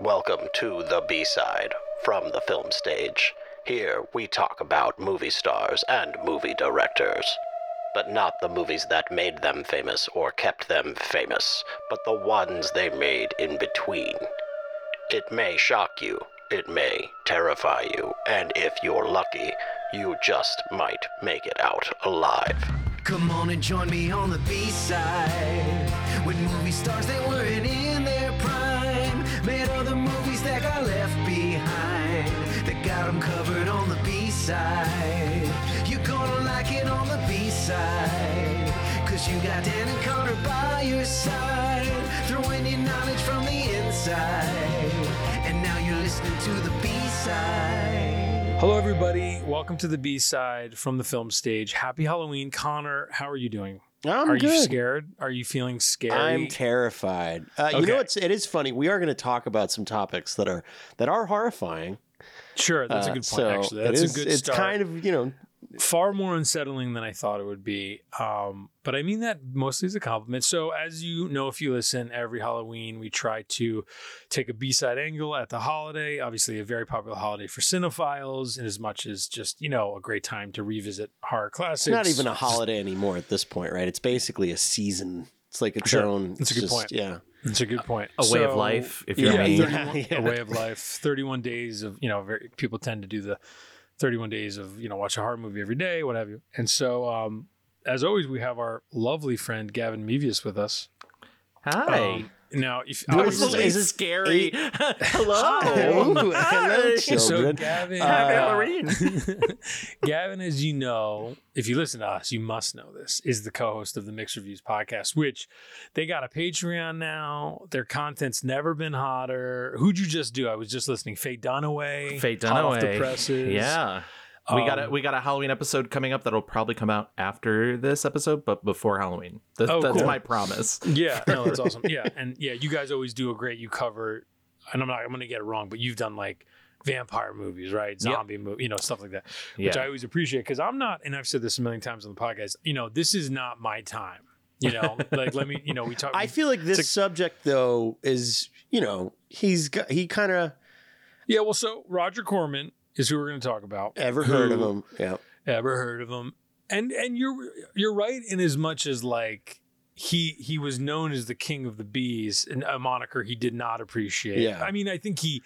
Welcome to the B side from the film stage. Here we talk about movie stars and movie directors. But not the movies that made them famous or kept them famous, but the ones they made in between. It may shock you, it may terrify you, and if you're lucky, you just might make it out alive. Come on and join me on the B-side With movie stars that weren't the B-side You're gonna like it on the B-side Cause you got Dan and Connor by your side Throwing your knowledge from the inside And now you're listening to the B-side Hello, everybody. Welcome to the B side from the film stage. Happy Halloween, Connor. How are you doing? I'm are good. you scared? Are you feeling scared? I'm terrified. Uh, You know, it's it is funny. We are going to talk about some topics that are that are horrifying. Sure, that's a Uh, good point. so actually, that's is- a good It's start. kind of you know far more unsettling than I thought it would be. Um, but I mean that mostly as a compliment. So, as you know, if you listen, every Halloween we try to take a B side angle at the holiday. Obviously, a very popular holiday for cinephiles, in as much as just you know a great time to revisit horror classics. it's not even a holiday anymore at this point, right? It's basically a season. It's like its Sure. own. That's a good just- point. Yeah, It's a good point. a way of life, if you're Yeah, me. yeah. 31 yeah. a way of life 31 days of you know very, people tend to do the 31 days of you know watch a horror movie every day what have you and so um as always we have our lovely friend gavin mevius with us Hi. Um, now if What I was this- is this scary. Hello. Ooh, hello, Hi. so children. Gavin, Uh, Happy Halloween. Gavin, as you know, if you listen to us, you must know this, is the co-host of the Mixed Reviews podcast, which they got a Patreon now. Their content's never been hotter. Who'd you just do? I was just listening. Faye Dunaway. Fate hot off the Dunaway. presses. Yeah. We got a Um, we got a Halloween episode coming up that'll probably come out after this episode, but before Halloween. Th- Oh, that's cool. my promise. Yeah, no, that's awesome. Yeah, and yeah, you guys always do a great. You cover, and I'm not. I'm gonna get it wrong, but you've done like vampire movies, right? Zombie movie, you know, stuff like that, which Yeah. I always appreciate because I'm not, and I've said this a million times on the podcast. You know, this is not my time. You know, like let me. You know, we talk. I feel like this It's subject though is you know he's got he kind of yeah. Well, so Roger Corman is who we're going to talk about. ever heard of him? Yeah, Ever heard of him? And and you're you're right in as much as like. He he was known as the king of the bees, and a moniker he did not appreciate. Yeah. I mean, I think he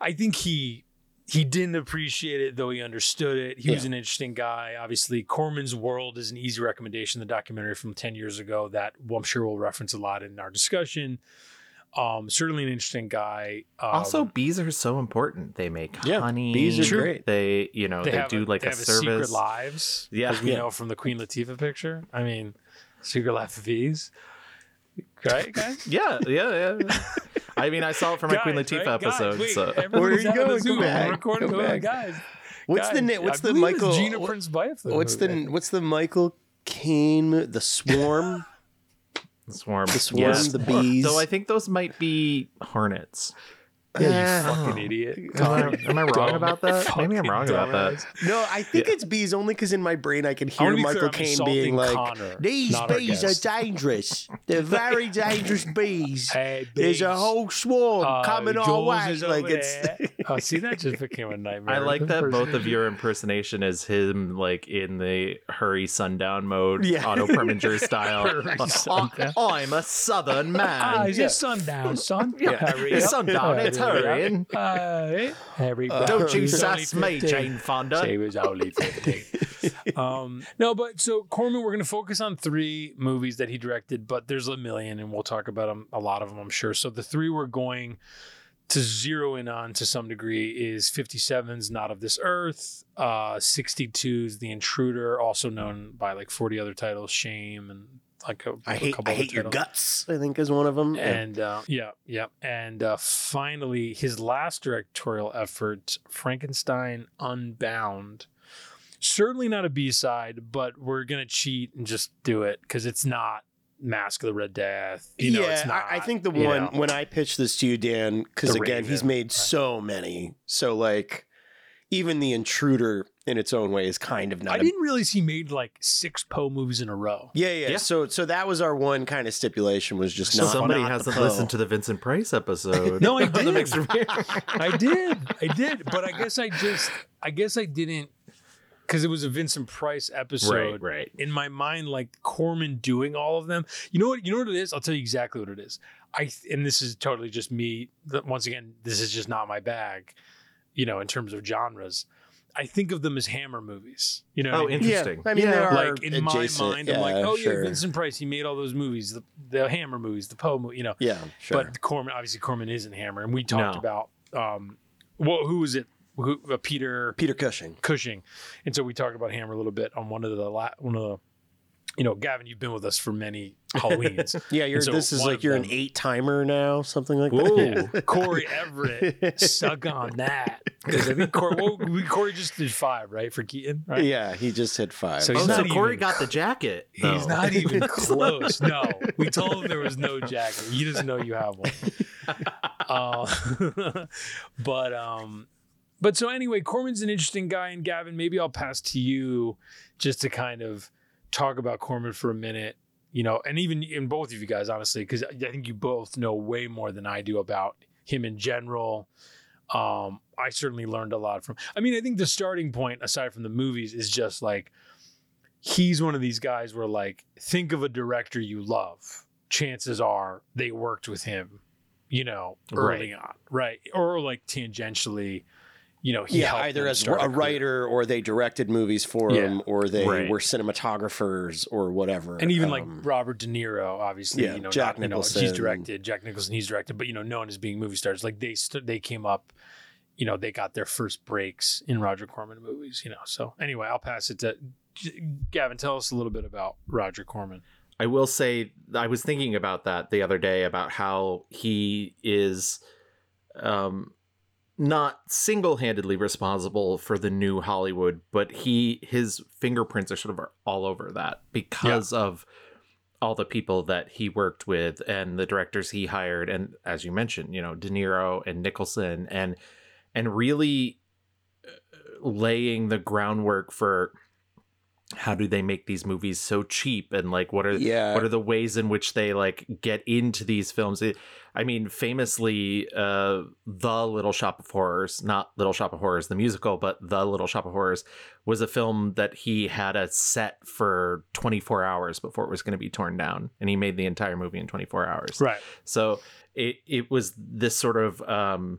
I think he he didn't appreciate it, though he understood it. He was an interesting guy. Obviously, Corman's World is an easy recommendation. The documentary from ten years ago that I'm sure we'll reference a lot in our discussion. Um, certainly an interesting guy. Um, also, bees are so important. They make Yeah, honey. bees are True. great. They, you know, they, have do a, like they a have service. secret lives. Yeah. as we Yeah. know from the Queen Latifah picture. I mean, secret life of bees. Right, guys. Yeah, yeah, yeah. I mean, I saw it for my Queen Latifah right? Guys, episode. wait, so Where are you going? Zoom. Go back. I'm recording. Go Go back. guys. What's the guys, na- What's I the Michael? Gina what- Prince Bythewood What's the What's the Michael Caine? The Swarm. swarm, The swarm, Yes. the bees. Though I think those might be hornets. Yeah, you fucking idiot. Am I, am I wrong about that? Maybe I'm wrong about that. No, I think it's bees only because in my brain I can I wanna hear be clear, Michael I'm Caine insulting being like, Connor, "These not our bees guest." are dangerous. They're very dangerous bees. Hey, There's a bees. whole swarm Uh, coming our Jules way." is Like it's there. oh, see, that just became a nightmare. I like that both of your impersonation is him like in the hurry sundown mode, Yeah. Otto Preminger style. Sundown. I'm a southern Ah, man. is it sundown, son? Yeah. Hurry It's sundown, it's Hurry up. hurrying. Uh, Harry, Uh, Don't you sass me, Jane Fonda. She was only 15. um, no, but so Corman, we're going to focus on three movies that he directed, but there's a million, and we'll talk about them, a lot of them, I'm sure. So the three we're going to zero in on to some degree is 57's Not of This Earth, uh, 62's The Intruder, also known by like 40 other titles, Shame, and like a, I hate couple I other hate your guts. I think is one of them. And uh, yeah, yeah. And uh, finally, his last directorial effort, Frankenstein Unbound. Certainly not a B side, but we're going to cheat and just do it because it's not Mask of the Red Death. You know, yeah, it's not. I, I think the one know. when I pitched this to you, Dan, because again, he's made right. so many. So like, even the intruder in its own way is kind of not. I a- didn't realize he made like six Poe movies in a row. yeah, yeah, Yeah. So so that was our one kind of stipulation was just So not. somebody not hasn't listened to the Vincent Price episode. No, I did. I did, I did, but I guess I just, I guess I didn't, because it was a Vincent Price episode. right, right. in my mind like Corman doing all of them. You know what? You know what it is? I'll tell you exactly what it is. I and this is totally just me. Once again, this is just not my bag. You know, in terms of genres, I think of them as Hammer movies. You know, Oh, I mean? interesting. I mean, Yeah. there are like in my adjacent- mind, I'm like, oh sure. yeah, Vincent Price. He made all those movies, the, the Hammer movies, the Poe movie. You know, Yeah, sure. but Corman obviously Corman isn't Hammer, and we talked No. about um, well, who was it? Who, uh, Peter Peter Cushing. Cushing, and so we talked about Hammer a little bit on one of the la- one of the, you know, Gavin, you've been with us for many Halloweens. Yeah, you're. so this is like you're an eight timer now, something like Whoa. that. yeah. Corey Everett, suck on that because I think Corey, well, we, Corey just did five, right, for Keaton, right? Yeah, he just hit five. So Oh, so Corey even- got the jacket. He's not even close. No, we told him there was no jacket. He doesn't know you have one. Uh, but um, but so anyway, Corman's an interesting guy, and Gavin, maybe I'll pass to you just to kind of talk about Corman for a minute. You know, and even in both of you guys, honestly, because I think you both know way more than I do about him in general. Um, I certainly learned a lot from. I mean, I think the starting point, aside from the movies, is just like he's one of these guys where like think of a director you love. Chances are they worked with him, you know, early on, right? Or like tangentially, you know, he yeah, helped either as start a career. writer or they directed movies for Yeah. him or they Right. were cinematographers or whatever. and even like Um, Robert De Niro, obviously, yeah, you know, Jack not, you know, he's directed. Jack Nicholson, he's directed, but you know, known as being movie stars. Like they st- they came up, you know, they got their first breaks in Roger Corman movies. You know, so anyway, I'll pass it to J- Gavin. Tell us a little bit about Roger Corman. I will say I was thinking about that the other day about how he is um not single-handedly responsible for the new Hollywood, but he his fingerprints are sort of all over that because of all the people that he worked with and the directors he hired and as you mentioned, you know, De Niro and Nicholson and and really uh, laying the groundwork for how do they make these movies so cheap and like what are Yeah. what are the ways in which they like get into these films It- i mean famously uh the little shop of horrors not little shop of horrors the musical but the little shop of horrors was a film that he had a set for 24 hours before it was going to be torn down and he made the entire movie in 24 hours Right. so it it was this sort of um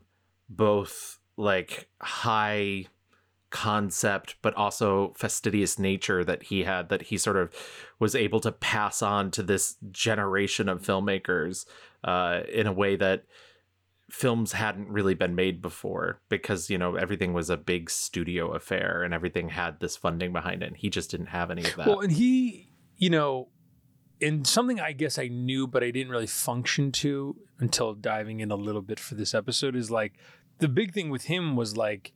both like high concept but also fastidious nature that he had that he sort of was able to pass on to this generation of filmmakers uh in a way that films hadn't really been made before because you know everything was a big studio affair and everything had this funding behind it and he just didn't have any of that. Well, and he, you know, and something I guess I knew, but I didn't really function to until diving in a little bit for this episode is like the big thing with him was like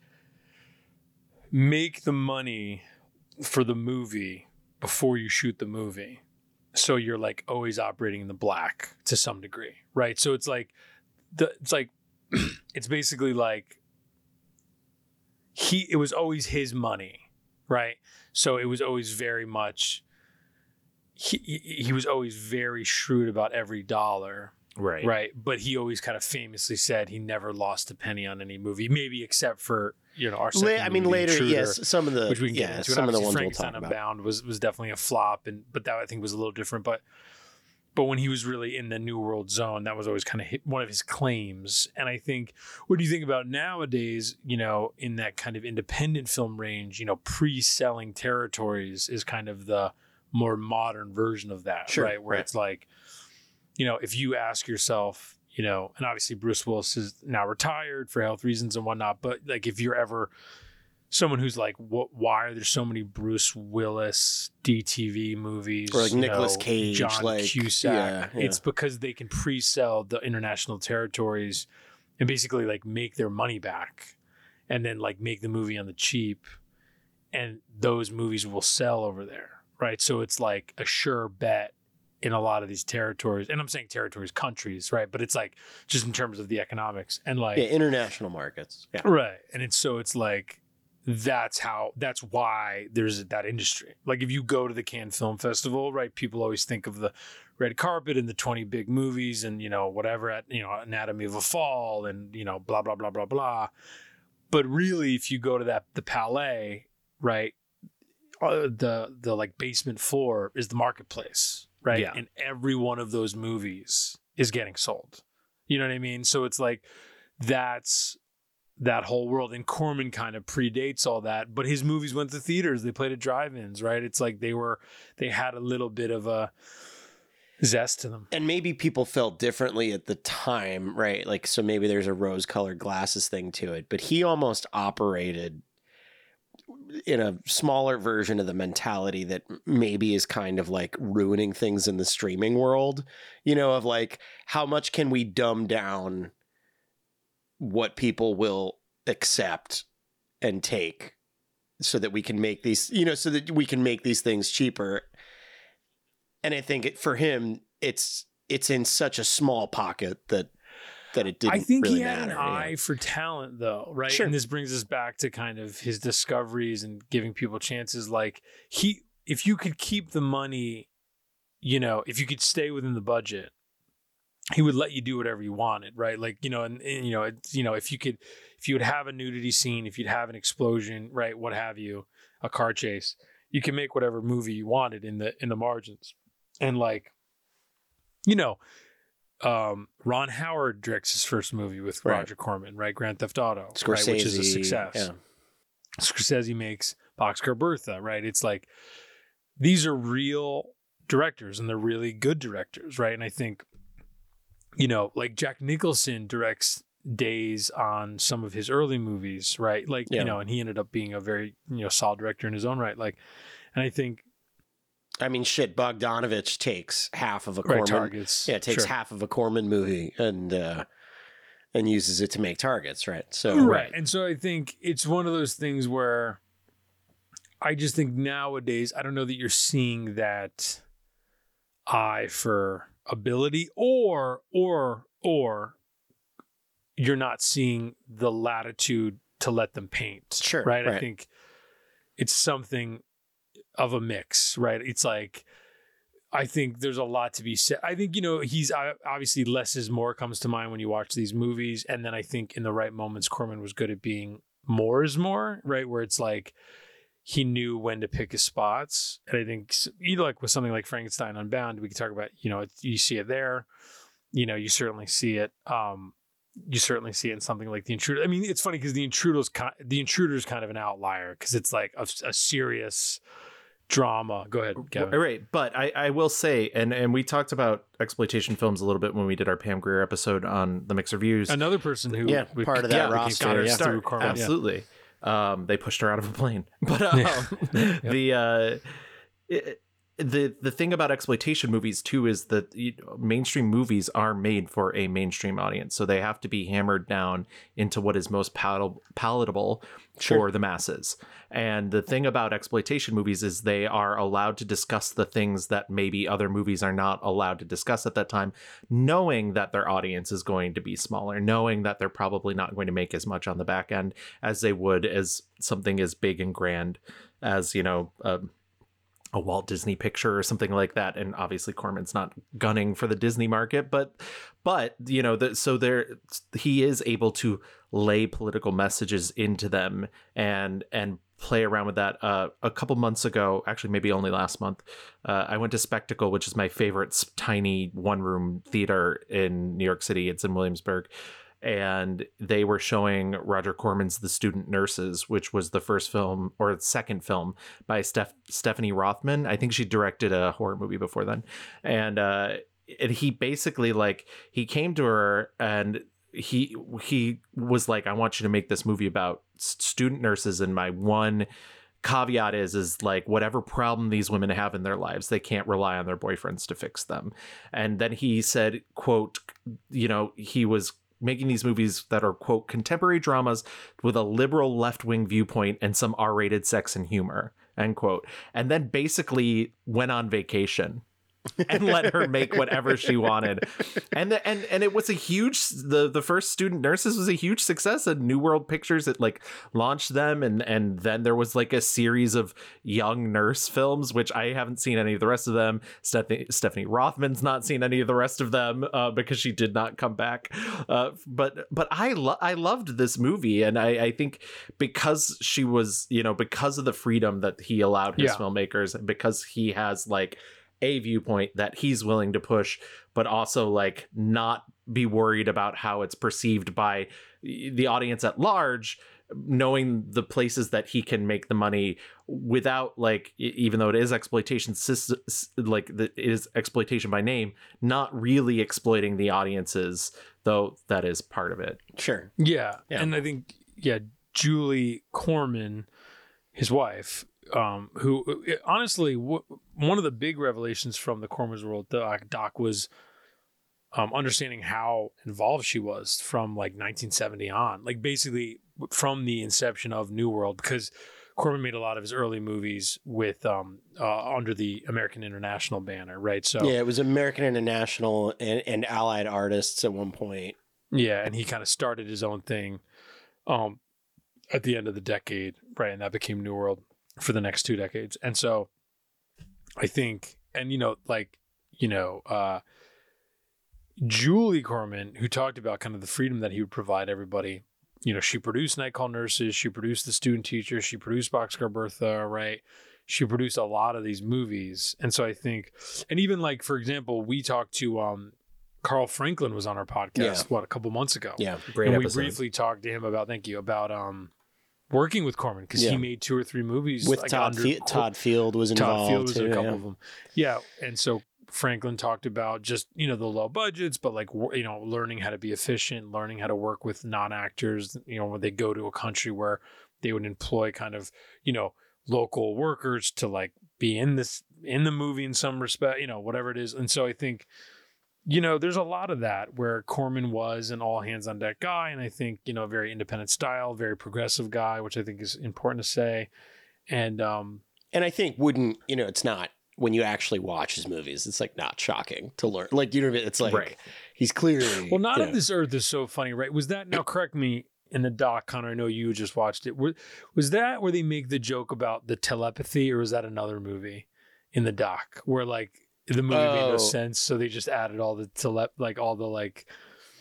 make the money for the movie before you shoot the movie. So you're like always operating in the black to some degree, right? So it's like the it's like it's basically like he it was always his money, right? So it was always very much he he he was always very shrewd about every dollar, right right? But he always kind of famously said he never lost a penny on any movie, maybe except for you know our La- I mean, later, Intruder, yes, some of the which we can get yeah, into. some of the ones we'll Frankenstein talk about. Unbound was was definitely a flop, and but that I think was a little different. But but when he was really in the New World Zone, that was always kind of one of his claims. And I think what do you think about nowadays? You know, in that kind of independent film range, you know, pre-selling territories is kind of the more modern version of that, Sure, right? Where right. it's like, you know, if you ask yourself, you know, and obviously Bruce Willis is now retired for health reasons and whatnot, but like if you're ever someone who's like, what? Why are there so many Bruce Willis DTV movies Or like Nicholas know, Cage, John like, Cusack? yeah, yeah. It's because they can pre-sell the international territories and basically like make their money back, and then like make the movie on the cheap, and those movies will sell over there, right? So it's like a sure bet in a lot of these territories, and I'm saying territories, countries, right? But it's like just in terms of the economics and like Yeah, international markets. Yeah. Right. And it's so it's like that's how that's why there's that industry. Like if you go to the Cannes Film Festival, right? People always think of the red carpet and the 20 big movies and you know whatever at you know Anatomy of a Fall and you know blah blah blah blah blah. But really if you go to that the Palais, right? Uh, the the like basement floor is the marketplace, right? Yeah. And every one of those movies is getting sold. You know what I mean? So it's like that's that whole world. And Corman kind of predates all that, but his movies went to theaters. They played at drive-ins, right? It's like they were they had a little bit of a zest to them. and maybe people felt differently at the time, right? Like, so maybe there's a rose colored glasses thing to it, but he almost operated in a smaller version of the mentality that maybe is kind of like ruining things in the streaming world, you know, of like, how much can we dumb down what people will accept and take so that we can make these, you know, so that we can make these things cheaper. And I think it, for him, it's it's in such a small pocket that that it didn't. I think really he had matter, an eye for talent, though, right? Sure. And this brings us back to kind of his discoveries and giving people chances. Like he, if you could keep the money, you know, if you could stay within the budget, he would let you do whatever you wanted, right? Like you know, and, and you know, it's you know, if you could, if you would have a nudity scene, if you'd have an explosion, right, what have you, a car chase, you can make whatever movie you wanted in the in the margins, and like, you know, um, Ron Howard directs his first movie with Right. Roger Corman, right? Grand Theft Auto, right? Which is a success. Yeah. Scorsese makes Boxcar Bertha, right? It's like these are real directors and they're really good directors, right? And I think, you know, like Jack Nicholson directs days on some of his early movies, right? Like, Yeah. you know, and he ended up being a very, you know, solid director in his own right. Like, and I think I mean, shit. Bogdanovich takes half of a right Corman. targets. Yeah, takes sure. half of a Corman movie and uh, and uses it to make targets, right? So right. And so I think it's one of those things where I just think nowadays, I don't know that you're seeing that eye for ability or or or you're not seeing the latitude to let them paint. Sure, Right. I think it's something of a mix, right? It's like I think there's a lot to be said. I think you know he's obviously less is more comes to mind when you watch these movies, and then I think in the right moments, Corman was good at being more is more, right? Where it's like he knew when to pick his spots, and I think you like with something like Frankenstein Unbound, we could talk about. You know, you see it there. You know, you certainly see it. Um, you certainly see it in something like the intruder. I mean, it's funny because the intruder's the intruder is kind of an outlier because it's like a, a serious drama. Go ahead, Kevin. Right, but I, I will say, and and we talked about exploitation films a little bit when we did our Pam Grier episode on the mixed reviews. Another person who Yeah, we- part of that we roster, got her yeah. through Corman, yeah. Absolutely. Um, they pushed her out of a plane. But um, the uh, it- the the thing about exploitation movies too is that you know, mainstream movies are made for a mainstream audience, so they have to be hammered down into what is most palatable, palatable for the masses. And the thing about exploitation movies is they are allowed to discuss the things that maybe other movies are not allowed to discuss at that time, knowing that their audience is going to be smaller, knowing that they're probably not going to make as much on the back end as they would as something as big and grand as you know a, a Walt Disney picture or something like that. And obviously Corman's not gunning for the Disney market, but but you know the, so there he is able to lay political messages into them and and play around with that. Uh, a couple months ago actually maybe only last month uh, i went to spectacle which is my favorite tiny one room theater in new york city. It's in williamsburg and they were showing Roger Corman's The Student Nurses, which was the first film or second film by Steph- Stephanie Rothman. I think she directed a horror movie before then, and uh, and he basically like he came to her and he he was like, I want you to make this movie about student nurses, and my one caveat is is like whatever problem these women have in their lives they can't rely on their boyfriends to fix them and then he said quote you know he was making these movies that are quote contemporary dramas with a liberal left-wing viewpoint and some r-rated sex and humor end quote. And then basically went on vacation and let her make whatever she wanted. And the, and and it was a huge the the first student nurses was a huge success and New World Pictures it like launched them and and then there was like a series of young nurse films which I haven't seen any of the rest of them. Stephanie Stephanie Rothman's not seen any of the rest of them uh, because she did not come back. Uh, but but I lo- I loved this movie and I I think because she was you know because of the freedom that he allowed his Yeah. filmmakers and because he has like a viewpoint that he's willing to push, but also like not be worried about how it's perceived by the audience at large, knowing the places that he can make the money without like even though it is exploitation like the, it is exploitation by name not really exploiting the audiences though that is part of it Sure. Yeah. Yeah. And I think, yeah, Julie Corman, his wife, um, who honestly, w- one of the big revelations from the Corman's World doc, doc was um, understanding how involved she was from like 1970 on, like basically from the inception of New World, because Corman made a lot of his early movies with um, uh, under the American International banner, right? So Yeah, it was American International and, and Allied Artists at one point. Yeah, and he kind of started his own thing um at the end of the decade, right? And that became New World for the next two decades. And so I think and you know, like, you know, uh Julie Corman, who talked about kind of the freedom that he would provide everybody. You know, she produced Night Call Nurses, she produced The Student Teacher, she produced Boxcar Bertha, right? She produced a lot of these movies. And so I think and even like for example, we talked to um Carl Franklin was on our podcast Yeah. what a couple months ago. Yeah. great and episode we briefly talked to him about thank you about um working with Corman because Yeah. he made two or three movies With like, Todd under Fe- Todd Field was Todd involved. Field was in too, a couple yeah. of them. Yeah, and so Franklin talked about just you know the low budgets, but like you know learning how to be efficient, learning how to work with non actors. You know when they go to a country where they would employ kind of you know local workers to like be in this in the movie in some respect, you know whatever it is. And so I think you know there's a lot of that where Corman was an all hands on deck guy, and I think you know very independent style, very progressive guy, which I think is important to say. And um And I think wouldn't, you know, it's not when you actually watch his movies, it's like not shocking to learn. Like, you know, what I mean? it's like Right. he's clearly. Well, not of know, this earth is so funny, right? Was that now? Correct me in the doc, Connor. I know you just watched it. Were- Was that where they make the joke about the telepathy, or was that another movie in the doc where like the movie made Oh. no sense, so they just added all the tele, like all the like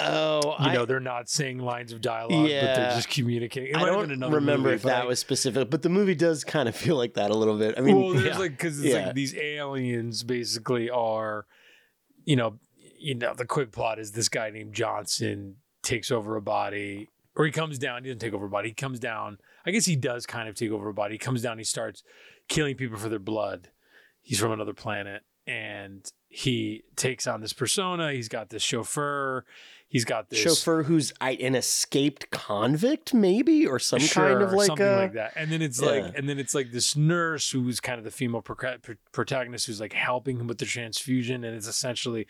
Oh, you I, know they're not saying lines of dialogue, but they're just communicating. It I don't remember movie, if that I- was specific, but the movie does kind of feel like that a little bit. I mean, well, there's yeah. like because it's Yeah. like these aliens basically are, you know, you know, the quick plot is this guy named Johnson takes over a body, or he comes down. He doesn't take over a body. He comes down. I guess he does kind of take over a body. He comes down. He starts killing people for their blood. He's from another planet, and he takes on this persona. He's got this chauffeur. He's got this chauffeur who's I, an escaped convict, maybe, or some kind of like something a, like that. And then it's Yeah. like, and then it's like this nurse who's kind of the female proca- pr- protagonist who's like helping him with the transfusion, and it's essentially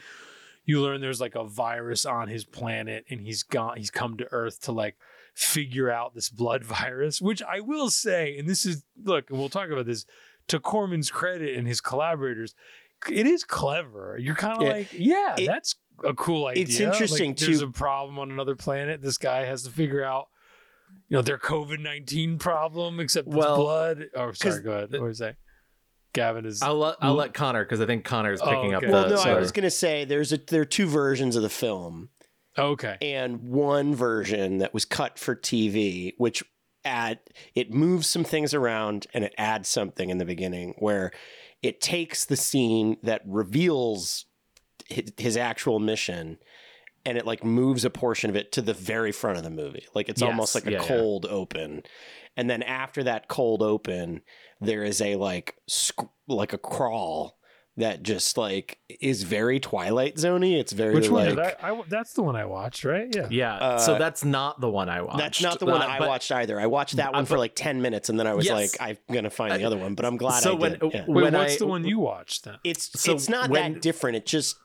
you learn there's like a virus on his planet, and he's gone, he's come to Earth to like figure out this blood virus. Which I will say, and this is look, and we'll talk about this to Corman's credit and his collaborators. It is clever. You're kind of Yeah. like, yeah, It- that's a cool idea. it's interesting, like, There's a problem on another planet. This guy has to figure out you know, their COVID nineteen problem, except it's Well, blood. Oh, sorry. go ahead. the- What was that? Gavin is I'll let I'll let Connor because I think Connor is oh, picking okay. up Well, the. no, I was gonna say there's a there are two versions of the film, okay. and one version that was cut for TV, which add it moves some things around and it adds something in the beginning where it takes the scene that reveals his, his actual mission and it like moves a portion of it to the very front of the movie. Like it's Yes, almost like a yeah, yeah. cold open. And then after that cold open there is a like sc- like a crawl that just like is very twilight zoney it's very Which one like did I, I? That's the one I watched, right? Yeah. Yeah, Uh, so that's not the one I watched. That's not the one Uh, I but- watched either. I watched that one Uh, for like 10 minutes and then I was Yes. like, I'm going to find the other one, but I'm glad So I when- did. Yeah. Wait, when what's I- the one you watched then? It's so it's not when- that different. It just mo-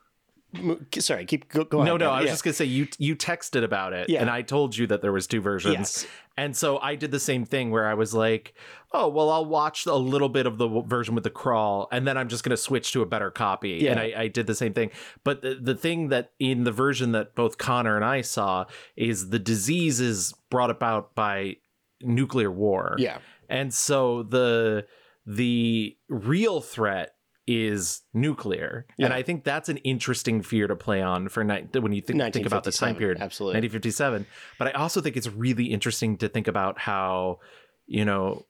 sorry, keep go, go no, ahead, no. I was Yeah. just gonna say you you texted about it, Yeah. and I told you that there was two versions, Yes. and so I did the same thing where I was like, "Oh, well, I'll watch a little bit of the version with the crawl, and then I'm just gonna switch to a better copy." Yeah. And I, I did the same thing. But the the thing that in the version that both Connor and I saw is the disease is brought about by nuclear war. Yeah. And so the the real threat is nuclear. And I think that's an interesting fear to play on for ni- when you think, think about the time period. absolutely. 1957. But I also think it's really interesting to think about how, you know,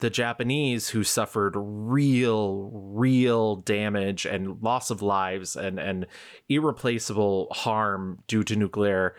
the Japanese who suffered real, real damage and loss of lives and, and irreplaceable harm due to nuclear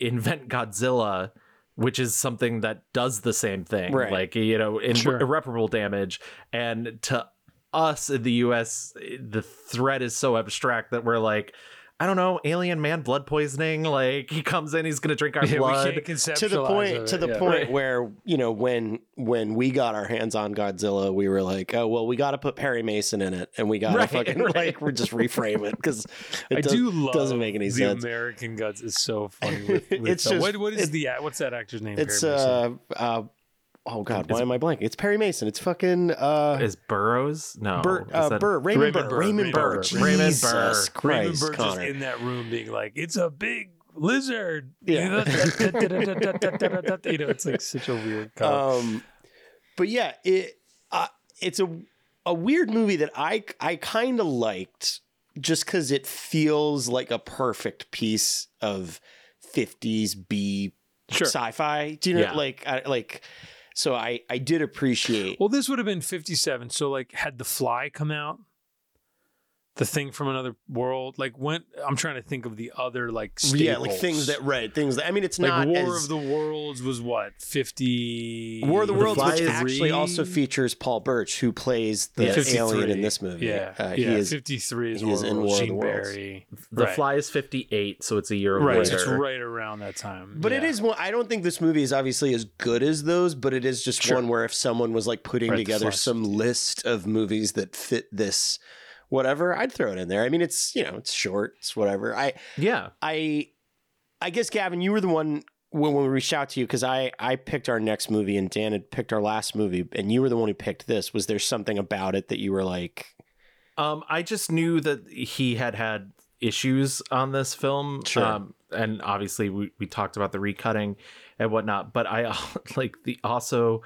invent Godzilla, which is something that does the same thing. Right. Like, you know, in Sure. irreparable damage. And to us in the US, the threat is so abstract that we're like, I don't know, alien man blood poisoning. Like he comes in, he's gonna drink our Yeah, blood. to the point of to the yeah. point Right. where you know when when we got our hands on Godzilla, we were like, oh well, we got to put Perry Mason in it, and we got to Right, fucking right. like we're just reframe it because it I does, do love doesn't make any sense. the sense. American Gods is so funny. With, with It's just- what, what is it- the what's that actor's name? It's Perry Mason? uh uh oh god, why am I blanking? It's Perry Mason. It's fucking uh is Burroughs? No. Burr, is uh, that- Burr, Raymond, Raymond Burr, Burr, Raymond Raymond Burr, Burr. Raymond Jesus Burr. Christ, Raymond Burr just in that room being like, "It's a big lizard." Yeah. you know, it's like such a weird. Comment. Um, but yeah, it uh, it's a a weird movie that I I kind of liked just because it feels like a perfect piece of fifties B Sure. sci-fi. Do you know Yeah. like I, like? So I I did appreciate. Well, this would have been 57. So, like, had The Fly come out, the thing from another world, like, when I'm trying to think of the other, like, staples. yeah, like things that right things that I mean it's like not War as, of the Worlds was what 50. War of the The Worlds, Fly which actually also features Paul Birch, who plays the Yeah. alien in this movie. Yeah, uh, yeah. he is 53 is he War is in Worlds. War of the Worlds. Barry. The right. Fly is 58, so it's a year Right, later. it's right around that time. But it Yeah. is one. I don't think this movie is obviously as good as those, but it is just Sure. one where if someone was like putting Right, together some list of movies that fit this, whatever, I'd throw it in there. I mean, it's you know, it's short, it's whatever. I, Yeah. I, I guess Gavin, you were the one when, when we reached out to you because I I picked our next movie and Dan had picked our last movie, and you were the one who picked this. Was there something about it that you were like, Um, I just knew that he had had issues on this film. Sure. Um, and obviously we, we talked about the recutting and whatnot, but I like the also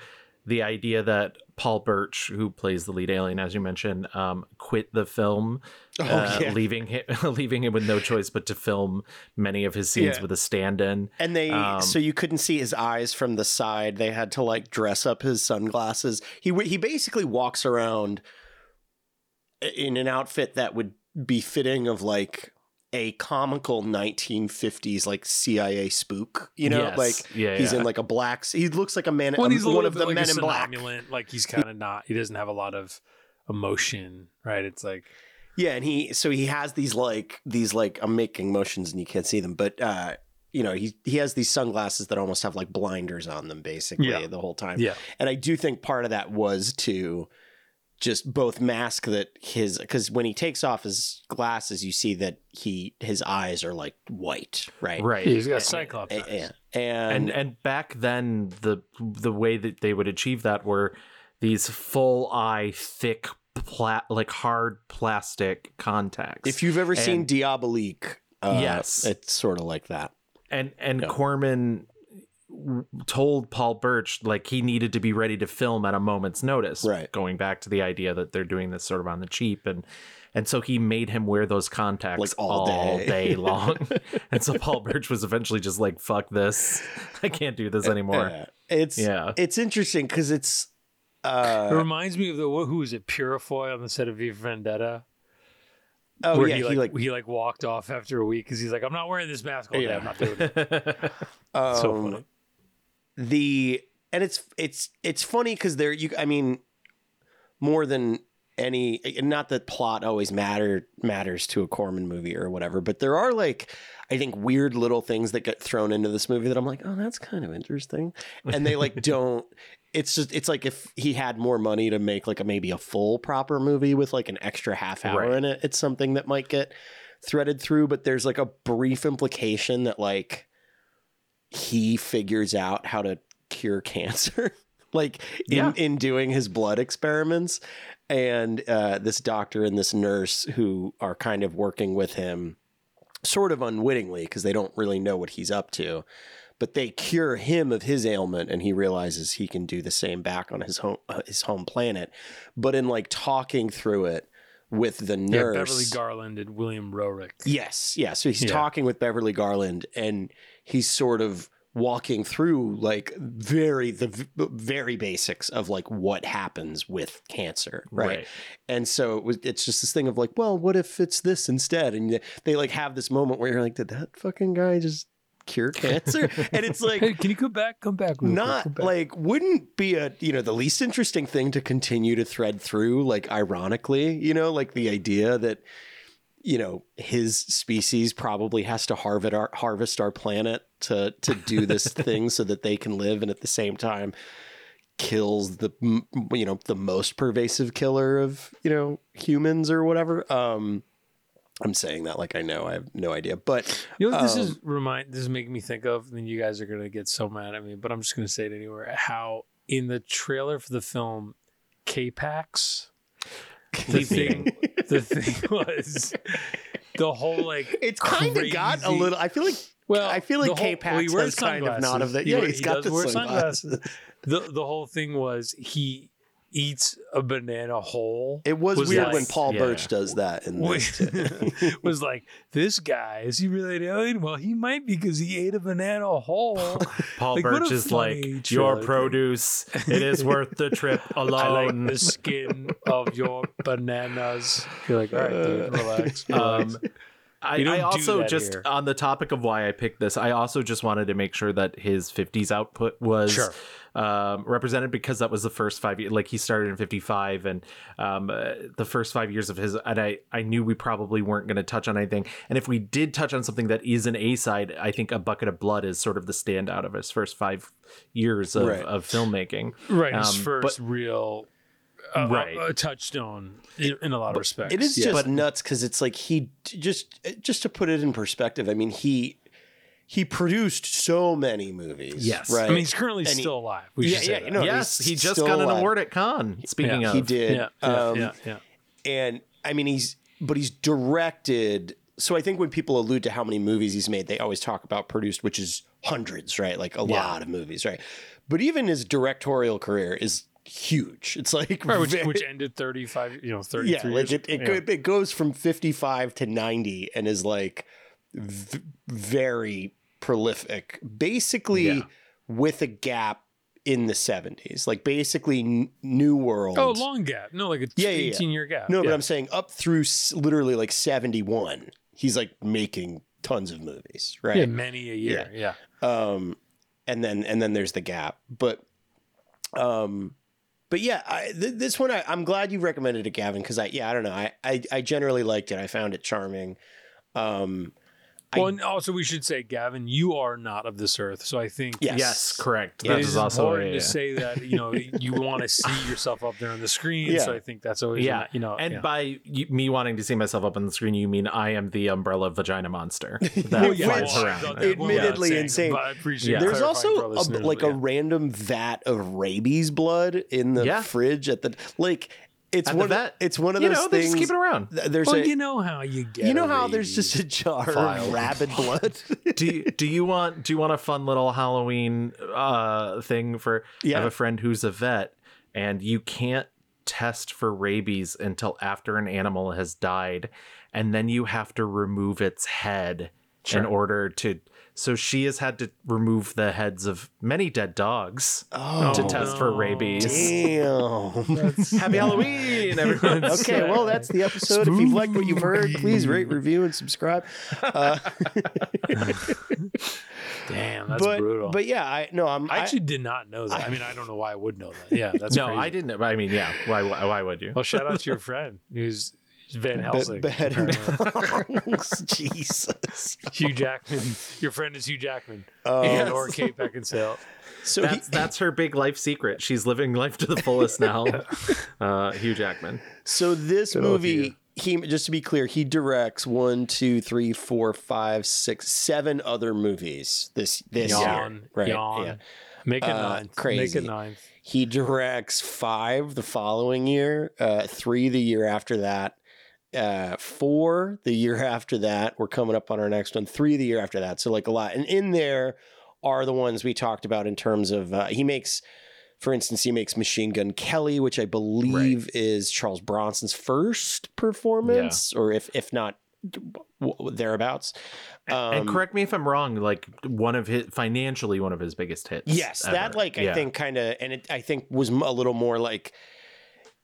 the idea that Paul Birch, who plays the lead alien, as you mentioned, um, quit the film, Oh, uh, yeah. leaving him leaving him with no choice but to film many of his scenes Yeah. with a stand-in. And they Um, so you couldn't see his eyes from the side. They had to like dress up his sunglasses. He he basically walks around in an outfit that would be fitting of like a comical 1950s like CIA spook. You know, Yes. like Yeah, he's yeah. in like a black. He looks like a man. Well, he's a one little of bit the like men a in black. Like he's kind of not. He doesn't have a lot of emotion, right? It's like Yeah, and he so he has these like these like I'm making motions and you can't see them, but uh you know, he he has these sunglasses that almost have like blinders on them basically Yeah. the whole time. yeah, And I do think part of that was to just both mask that his because when he takes off his glasses, you see that he his eyes are like white, right? Right. he's got Cyclops. A- eyes. Yeah. and And, and back then the the way that they would achieve that were these full eye thick pla- like hard plastic contacts if you've ever seen Diabolique, uh, Yes. it's sort of like that. and and Yeah. corman w- told paul birch like he needed to be ready to film at a moment's notice Right. going back to the idea that they're doing this sort of on the cheap and and so he made him wear those contacts Like all day. long and so paul birch was eventually just like fuck this i can't do this anymore Yeah. It's Yeah. it's interesting because it's It uh reminds me of the who is it Purefoy on the set of V for Vendetta, oh where yeah he, he like, like he like walked off after a week because he's like, I'm not wearing this mask all day. Yeah. I'm not doing it. so um, funny. The and it's it's it's funny because there you i mean more than any not that plot always matter matters to a corman movie or whatever but there are like i think weird little things that get thrown into this movie that i'm like oh that's kind of interesting and they like don't it's just it's like if he had more money to make like a maybe a full proper movie with like an extra half hour Right. in it it's something that might get threaded through, but there's like a brief implication that like he figures out how to cure cancer, like in, Yeah. in doing his blood experiments. And uh, this doctor and this nurse who are kind of working with him sort of unwittingly because they don't really know what he's up to. But they cure him of his ailment, and he realizes he can do the same back on his home uh, his home planet. But in like talking through it with the Yeah, nurse, Beverly Garland and William Roerick. Yes, yeah. So he's Yeah. talking with Beverly Garland, and he's sort of walking through like very the very basics of like what happens with cancer, right? Right. And so it was. It's just this thing of like, well, what if it's this instead? And they like have this moment where you're like, did that fucking guy just cure cancer? and it's like. Hey, can you come back? Come back. real quick, come Not back. like wouldn't be a you know the least interesting thing to continue to thread through like ironically you know like the idea that you know his species probably has to harvest our harvest our planet to to do this thing so that they can live and at the same time kills the you know the most pervasive killer of you know humans or whatever um i'm saying that like i know i have no idea but You know what this um, is remind this is making me think of, and you guys are gonna get so mad at me, but I'm just gonna say it anywhere. How in the trailer for the film K-Pax, the thing the thing was the whole like it's kind of got a little i feel like well I feel like the whole- K-Pax well, has kind of not of that. He Yeah, wear- he's he got does the wear sunglasses. The the whole thing was he eats a banana whole. It was, Was weird like- when Paul yeah. Birch does that And this. was like this guy is he really an alien? Well, he might be because he ate a banana whole. Paul Like, what Birch a is like your trailer. produce. It is worth the trip I alone. like the skin of your bananas. You're like, all right, dude, relax. relax. Um, I, I also just here. on the topic of why I picked this, I also just wanted to make sure that his 50s output was Sure. Um, represented because that was the first five years. Like he started in 55, and um, uh, the first five years of his. And I I knew we probably weren't going to touch on anything. And if we did touch on something that is an A side, I think a bucket of blood is sort of the standout of his first five years of, Right. of filmmaking. right, his um, first real uh, Right. uh, touchstone in, in a lot of respects. It is Yeah. just nuts because it's like he just just to put it in perspective. I mean he he produced so many movies. Yes. right. I mean, he's currently And he- still alive. We Yeah, yeah, that. you know, yes, he just still got an alive. award at Cannes. Speaking Yeah. of, he did. Yeah, yeah, um, yeah, yeah. and I mean he's but he's directed. So I think when people allude to how many movies he's made, they always talk about produced, which is hundreds, right? Like a lot of movies, right? But even his directorial career is huge. It's like Right, which, very- which ended 35, you know, 33 yeah, like it, it, yeah. it goes from 55 to 90 and is like v- very prolific basically Yeah. with a gap in the 70s like basically n- new world Oh, long gap. No, like a Yeah, yeah, yeah. 18 year gap. no but i'm saying up through s- literally like 71 he's like making tons of movies right Yeah, many a year. Yeah. um and then and then there's the gap but um but yeah I, th- this one I, i'm glad you recommended it gavin because i yeah i don't know I, I i generally liked it i found it charming um I- Well, and also we should say, Gavin, you are not of this earth. So I think Yes. yes, correct. it That is is also important a, to say that you know you want to see yourself up there on the screen. Yeah. So I think that's always Yeah, you know and yeah. by y- me wanting to see myself up on the screen, you mean I am the umbrella vagina monster that Well, yeah, flies well, around. I thought there. that went without Admittedly saying, insane. but I appreciate Yeah. there's also a, like but a random vat of rabies blood in the Yeah. fridge at the like it's At the one vet. it's one of you those know, they things just keep it around. th- there's Well, a you know how you get. you know how there's just a jar file. of rabid blood do you, do you want do you want a fun little Halloween uh thing for I have a friend who's a vet and you can't test for rabies until after an animal has died and then you have to remove its head in order to so she has had to remove the heads of many dead dogs oh to test for rabies. damn Happy Halloween, everyone. okay, well, that's the episode. If you've liked what you've heard, please rate, review, and subscribe. Uh, Damn, that's but brutal. but yeah, I no, I'm I actually did not know that. I mean, I don't know why I would know that. Yeah, that's no, crazy. I didn't. I mean, yeah. Why? Why, why would you? Well, shout out to your friend who's Van be- Helsing. beheading apparently. Jesus. Hugh Jackman. Your friend is Hugh Jackman. Uh, and or Kate Beckinsale. so he, That's that's her big life secret. She's living life to the fullest now. Uh, Hugh Jackman. so this Good movie, he just to be clear, he directs one, two, three, four, five, six, seven other movies this this Yawn, year. Right. yawn. Yeah. Make it Uh, ninth. Make crazy. it nine. He directs five the following year, uh, three the year after that, uh, four the year after that. We're coming up on our next one. Three the year after that. So like a lot. And in there are the ones we talked about in terms of uh, he makes. For instance, he makes Machine Gun Kelly, which I believe is Charles Bronson's first performance, or if if not thereabouts. and Um, correct me if I'm wrong. Like one of his financially one of his biggest hits. Yes, that ever. like I Yeah. think kind of, and it I think was a little more like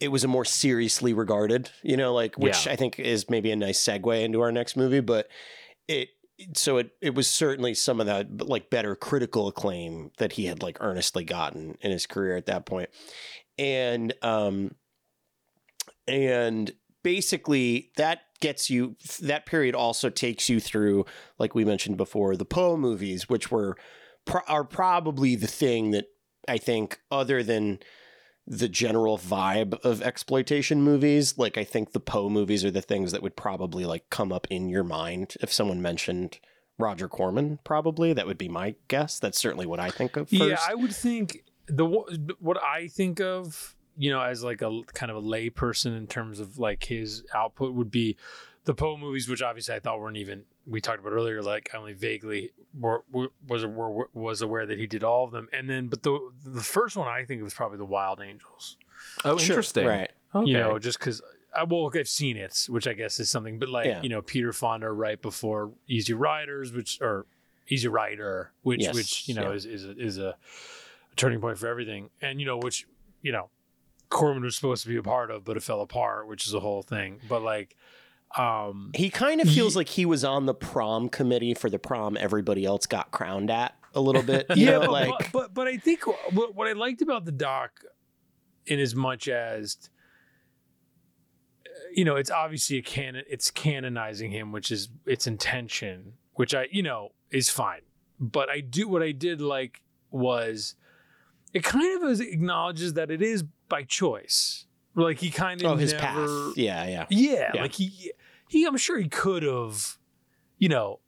it was a more seriously regarded, you know, like which Yeah. I think is maybe a nice segue into our next movie, but it so it it was certainly some of that like better critical acclaim that he had like earnestly gotten in his career at that point, and um and basically that gets you that period also takes you through like we mentioned before the Poe movies which were pro- are probably the thing that I think other than the general vibe of exploitation movies. Like I think the Poe movies are the things that would probably like come up in your mind. If someone mentioned Roger Corman probably that would be my guess. That's certainly what I think of first. Yeah, I would think the what I think of, you know, as like a kind of a lay person in terms of like his output would be the Poe movies, which obviously I thought weren't even we talked about earlier. Like I only vaguely were, were, was were, was aware that he did all of them, and then but the the first one I think was probably the Wild Angels. Oh, Sure, interesting. right Okay. You know, just because. I, uh, well, I've seen it, which I guess is something, but like Yeah. you know, Peter Fonda right before Easy Riders, which or Easy Rider, which Yes, which you know yeah. is is a, is a turning point for everything, and you know which you know Corman was supposed to be a part of, but it fell apart, which is a whole thing. But like, um, He kind of feels like he was on the prom committee for the prom everybody else got crowned at a little bit. You yeah, know, but, like but, but I think what, what I liked about the doc, in as much as you know, it's obviously a canon. It's canonizing him, which is its intention, which I you know is fine. But I do what I did like was it kind of acknowledges that it is by choice. Like he kind of oh, his never, path. Yeah, yeah. yeah, Yeah. like he he I'm sure he could have, you know,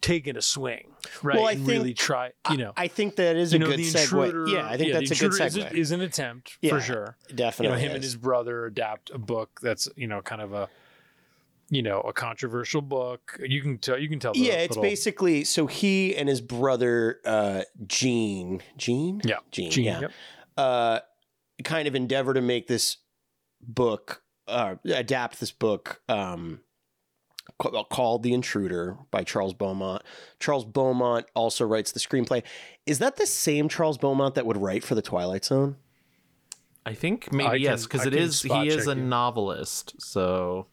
taken a swing, right? Well, I and think- really try, you know. I think that is a know, good the segue. yeah, I think yeah, that's a good intruder is, segue. is an attempt Yeah, for sure. Definitely. You know, him and his brother adapt a book that's you know kind of a, you know, a controversial book. You can tell. You can tell. The yeah, it's little- basically so he and his brother uh Gene, Gene, Yeah, Gene, Gene, yeah, yep. uh, kind of endeavor to make this book, uh, adapt this book, um, Uh, called The Intruder by Charles Beaumont. Charles Beaumont also writes the screenplay. Is that the same Charles Beaumont that would write for The Twilight Zone? I think I maybe can- yes, because I it can is spot he is a you. novelist. So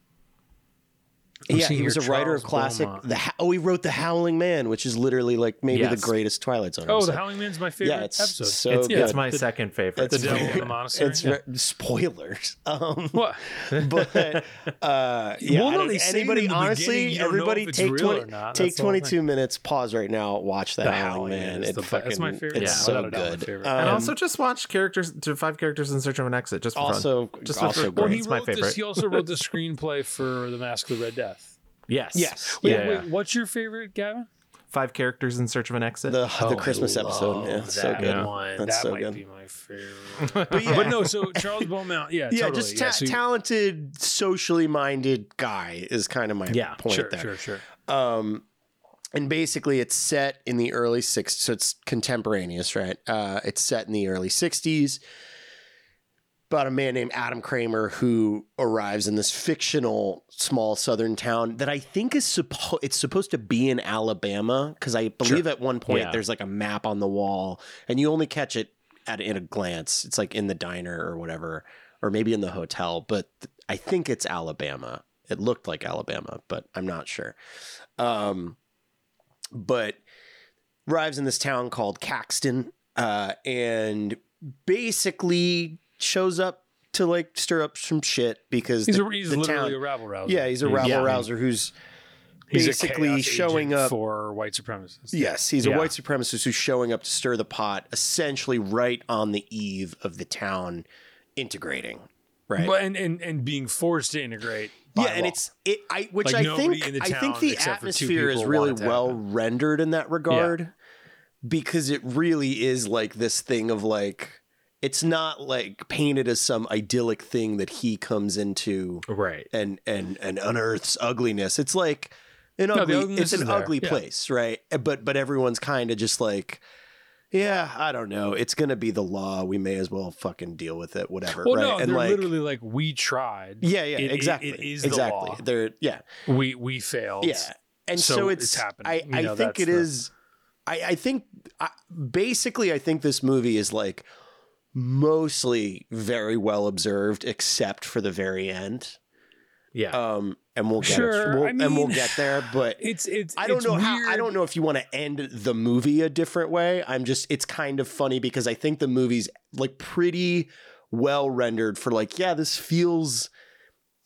I'm yeah, he was a here writer of classic. Beaumont. The Ho- oh, he wrote The Howling Man, which is literally like maybe Yes. the greatest Twilight Zone. Oh, episode. the Howling Man's my favorite yeah, it's episode. so it's, good. it's my The- second favorite. the It's devil very- in the monastery. It's yeah. re- spoilers. Um, what? but uh, yeah, Well, I no, don't- they say it in anybody the honestly, beginning, you don't know everybody take twenty, take That's twenty two minutes. Pause right now. Watch the, The Howling Howling Man. It's the best- that's my fucking- favorite. It's Yeah, so without a doubt my good. favorite. and Um, also just watch characters to five characters in search of an exit. Just for fun. also, Just for- also for- Well, great. It's my favorite. He also wrote the screenplay for The Mask of the Red Death. Yes, Yes. Wait, yeah, wait, what's your favorite, Gavin? five characters in search of an exit. the Oh, the Christmas episode. Yeah, it's so good. One. That's that so might good. be my favorite. But yeah, But no, so Charles Beaumont, yeah, yeah, totally. just ta- so talented, socially minded guy is kind of my Yeah, point sure, there. sure, sure. Um, and basically, it's set in the early '60s, so it's contemporaneous, right? Uh, it's set in the early '60s about a man named Adam Kramer who arrives in this fictional small southern town that I think is supposed it's supposed to be in Alabama because I believe at one point Yeah. there's like a map on the wall and you only catch it at in a glance. It's like in the diner or whatever, or maybe in the hotel, but th- I think it's Alabama. It looked like Alabama, but I'm not sure. Um, but arrives in this town called Caxton, uh, and basically shows up to like stir up some shit because He's, the, a, he's the literally town, a rabble rouser. yeah, he's a rabble Yeah. rouser who's He's a basically chaos showing agent up for white supremacists. Yes, he's Yeah. a white supremacist who's showing up to stir the pot, essentially right on the eve of the town integrating. Right. But and, and and being forced to integrate by yeah, and it's it. I which Like, I think the I think the except for two atmosphere is really want it to well happen. rendered in that regard because it really is like this thing of like it's not like painted as some idyllic thing that he comes into Right. and and and unearths ugliness. It's like an the ugly. it's an is there, ugly yeah. place, right? Eh, but but everyone's kind of just like. Yeah, I don't know. It's gonna be the law. We may as well fucking deal with it. Whatever. well, right? no, and they're like, literally like we tried. yeah, yeah, It- it- exactly. it is the exactly. law. They're yeah, We we failed. yeah. And so, So it's, it's happening. I, You I know, think it the- is. I, I think I, basically I think this movie is like mostly very well observed, except for the very end. Yeah. Um, and we'll get Sure, we'll, I and we'll get there, but It's it's. I don't it's know how. I don't know if you want to end the movie a different way. I'm just. It's kind of funny because I think the movie's like pretty well rendered for like. Yeah, this feels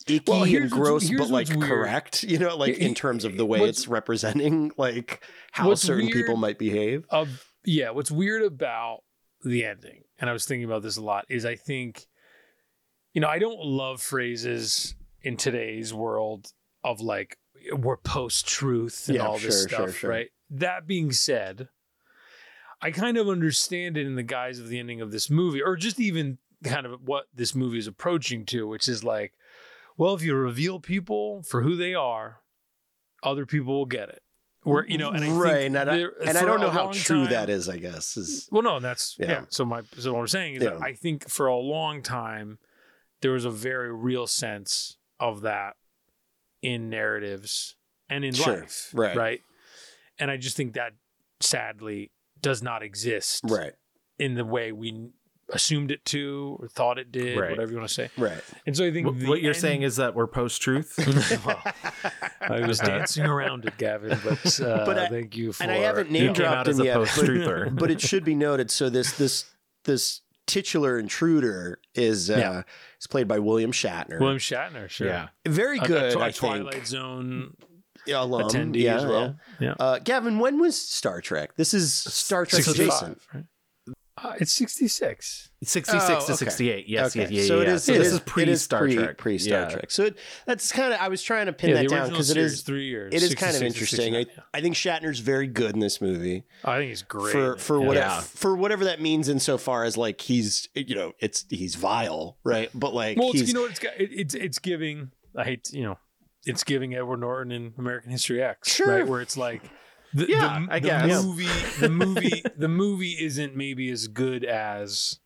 icky Well, and gross, but like weird. correct. You know, like in terms of the way it's representing like how certain people might behave. Uh, yeah, what's weird about the ending, and I was thinking about this a lot, is I think, you know, I don't love phrases in today's world of like we're post truth and Yeah, all this sure, sure, stuff, sure. right? That being said, I kind of understand it in the guise of the ending of this movie, or just even kind of what this movie is approaching to, which is like, well, if you reveal people for who they are, other people will get it. Where you know, and I think right, and, I, and I don't know how true time- that is. I guess is mm, well, no, that's yeah. Yeah. So my so what I'm saying is Yeah. I think for a long time there was a very real sense of that in narratives and in Sure, life, right. Right, and I just think that sadly does not exist right, in the way we assumed it to or thought it did, Right. whatever you want to say. right. And so I think What, what you're end- saying is that we're post truth. well, I was dancing around it, Gavin, but, uh, But I- thank you for and I haven't You name dropped out as him a yet, post but, truther. but it should be noted. So this this this titular intruder is uh, Yeah. is played by William Shatner. William Shatner. Sure, Yeah. Very A- a good, Twi- I Twilight think. Zone Yeah, alum. attendee yeah, as well. Yeah. yeah. Uh, Gavin, when was Star Trek? This is Star Trek 65, Jason. right? Uh, it's 66. 66 Oh, to okay. 68. Yes, Okay, yes, yeah, so yeah. it is. So it this is is pre Star pre, Trek. Pre Star Yeah. Trek. So it, that's kind of. I was trying to pin yeah, that down because it is three years. It is kind of interesting. I, I think Shatner's very good in this movie. yeah. I think he's great. for for yeah. whatever Yeah. for whatever that means insofar as like he's you know it's he's vile right but like Well, it's, you know what it's got? It, it's it's giving. I hate you know, it's giving Edward Norton in American History X, Sure. right? Where it's like. The, Yeah, the, I the guess. movie, the movie, the movie isn't maybe as good as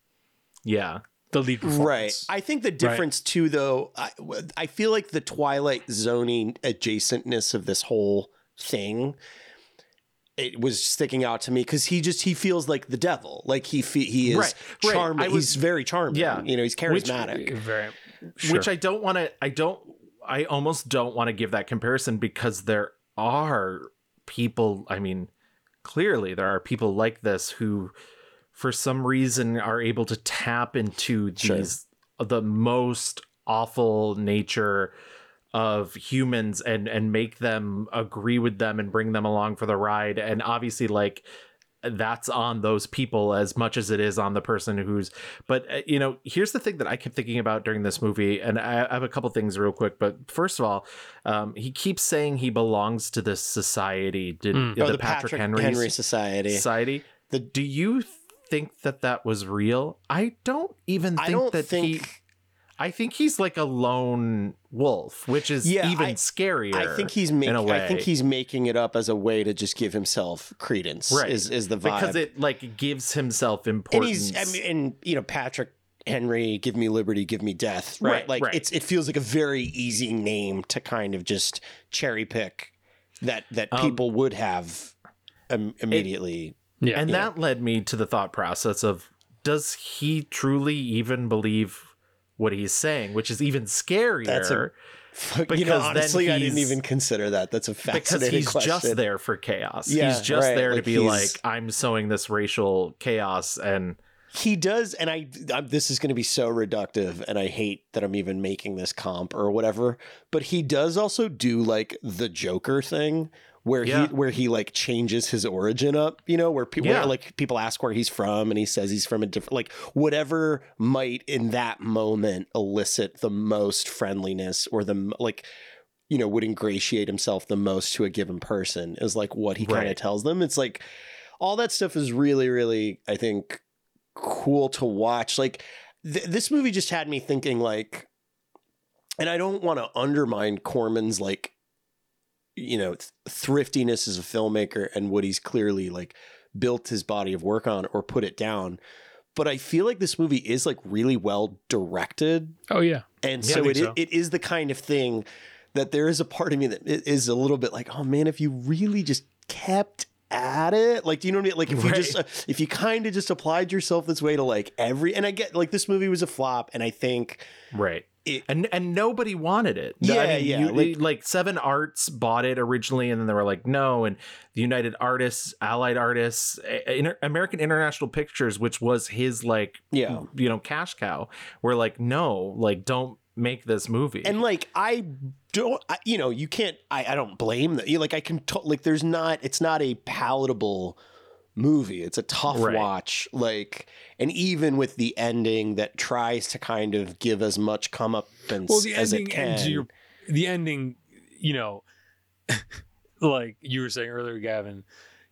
Yeah. the lead right i think the difference too though I, I feel like the twilight zoning adjacentness of this whole thing it was sticking out to me because he just he feels like the devil like he fe- he is Right, right. charming I was- he's very charming Yeah. you know he's Which- charismatic Very, Which I don't want to I don't I almost don't want to give that comparison because there are people, I mean, clearly there are people like this who for some reason are able to tap into Sure. these the most awful nature of humans and and make them agree with them and bring them along for the ride and obviously like that's on those people as much as it is on the person who's but uh, you know here's the thing that i kept thinking about during this movie and i I have a couple things real quick but first of all um, he keeps saying he belongs to this society did Mm. the, oh, the patrick, patrick henry, henry, society. society. The- do you think that that was real? I don't even think i don't that think he I think he's like a lone wolf, which is Yeah, even I- scarier. I think he's making. a I think he's making it up as a way to just give himself credence. Right. Is is the vibe because it like gives himself and importance. he's I mean, and you know Patrick Henry, give me liberty, give me death. Right, Right, like right. it's it feels like a very easy name to kind of just cherry pick that that Um, people would have um, immediately. yeah. and Yeah. that led me to the thought process of does he truly even believe what he's saying, which is even scarier That's a- you know, because honestly, I didn't even consider that. That's a fascinating because he's question. just there for chaos. Yeah, he's just right, there to like be like, I'm sowing this racial chaos and He does, and I, i this is going to be so reductive, and I hate that I'm even making this comp or whatever. But he does also do like the Joker thing, where Yeah. he where he like changes his origin up, you know, where people Yeah. like people ask where he's from and he says he's from a different like whatever might in that moment elicit the most friendliness or the like you know would ingratiate himself the most to a given person is like what he kind of tells them. It's like all that stuff is really really I think cool to watch. Like th- this movie just had me thinking like and I don't want to undermine Corman's like you know thriftiness as a filmmaker and what he's clearly like built his body of work on or put it down but I feel like this movie is like really well directed Oh yeah. and Yeah, so it, so. it is the kind of thing that there is a part of me that is a little bit like, oh man, if you really just kept at it, like, do you know what I mean? Like, if you just, uh, if you kind of just applied yourself this way to like every, and I get like this movie was a flop, and I think Right. It- and and nobody wanted it. Yeah, I mean, yeah, you- like- like, Seven Arts bought it originally, and then they were like, no. And the United Artists, Allied Artists, Inter- American International Pictures, which was his like, Yeah. you know, cash cow, were like, no, like, don't make this movie. And like I don't, I, you know, you can't. I, I don't blame that. You like I can t- like. There's not. It's not a palatable movie. It's a tough Right. watch. Like, and even with the ending that tries to kind of give as much comeuppance Well, the as it can. your the ending, you know, like you were saying earlier, Gavin.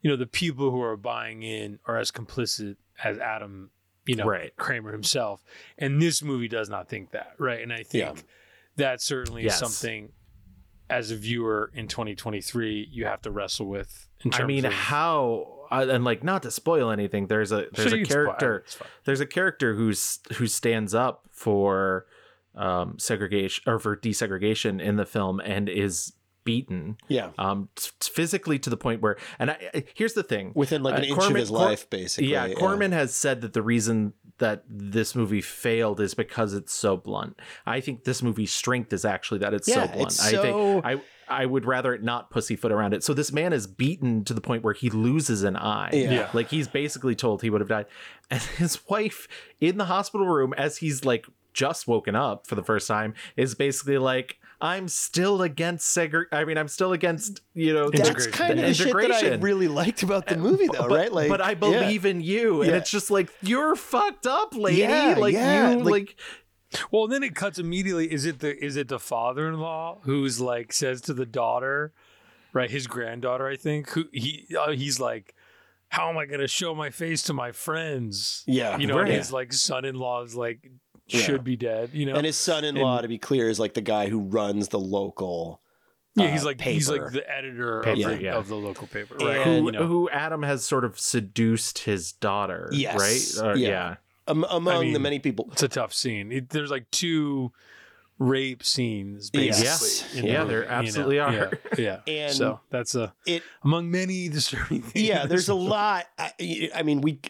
You know, the people who are buying in are as complicit as Adam, you know, Right. Kramer himself. And this movie does not think that, right? And I think Yeah. that certainly Yes. is something as a viewer in 2023 you have to wrestle with. In terms I mean, of, how uh, and like not to spoil anything. There's a there's So a you can spoil it, character. it's fine. there's a character who's who stands up for um, segregation or for desegregation in the film and is beaten yeah, um, t- physically to the point where and I, I- here's the thing within like Uh, an inch Corman- of his Cor- life, basically. yeah, Corman has said that the reason that this movie failed is because it's so blunt. I think this movie's strength is actually that it's Yeah, so blunt. it's I so- think I I would rather it not pussyfoot around it. So this man is beaten to the point where he loses an eye. Yeah. Yeah. Like he's basically told he would have died. And his wife in the hospital room as he's like just woken up for the first time is basically like I'm still against segre I mean I'm still against, you know, That's Integration. kind of the shit that I really liked about the eh, movie, though, but, right? Like, but I yeah. believe in you, and Yeah. it's just like you're fucked up, lady. Yeah, like yeah, you, like- like, Well, then it cuts immediately. Is it the is it the father-in-law who's like says to the daughter, right? His granddaughter, I think. Who he uh, he's like, how am I going to show my face to my friends? Yeah, You know, and Right. his like son-in-law is like Yeah. should be dead. You know, And his son-in-law, to be clear, is like the guy who runs the local. yeah, uh, he's like he's like the editor Paper, of, the, yeah. of the local paper, And- right? who, you know, who Adam has sort of seduced his daughter, Yes, right? Or- yeah. yeah. Am- among the mean, many people. it's a tough scene. It, there's like two rape scenes, Yes. basically. in the Yeah, movie, there you know? absolutely Yeah, are. Yeah, And so that's a it among many disturbing things. yeah there's a lot I, I mean we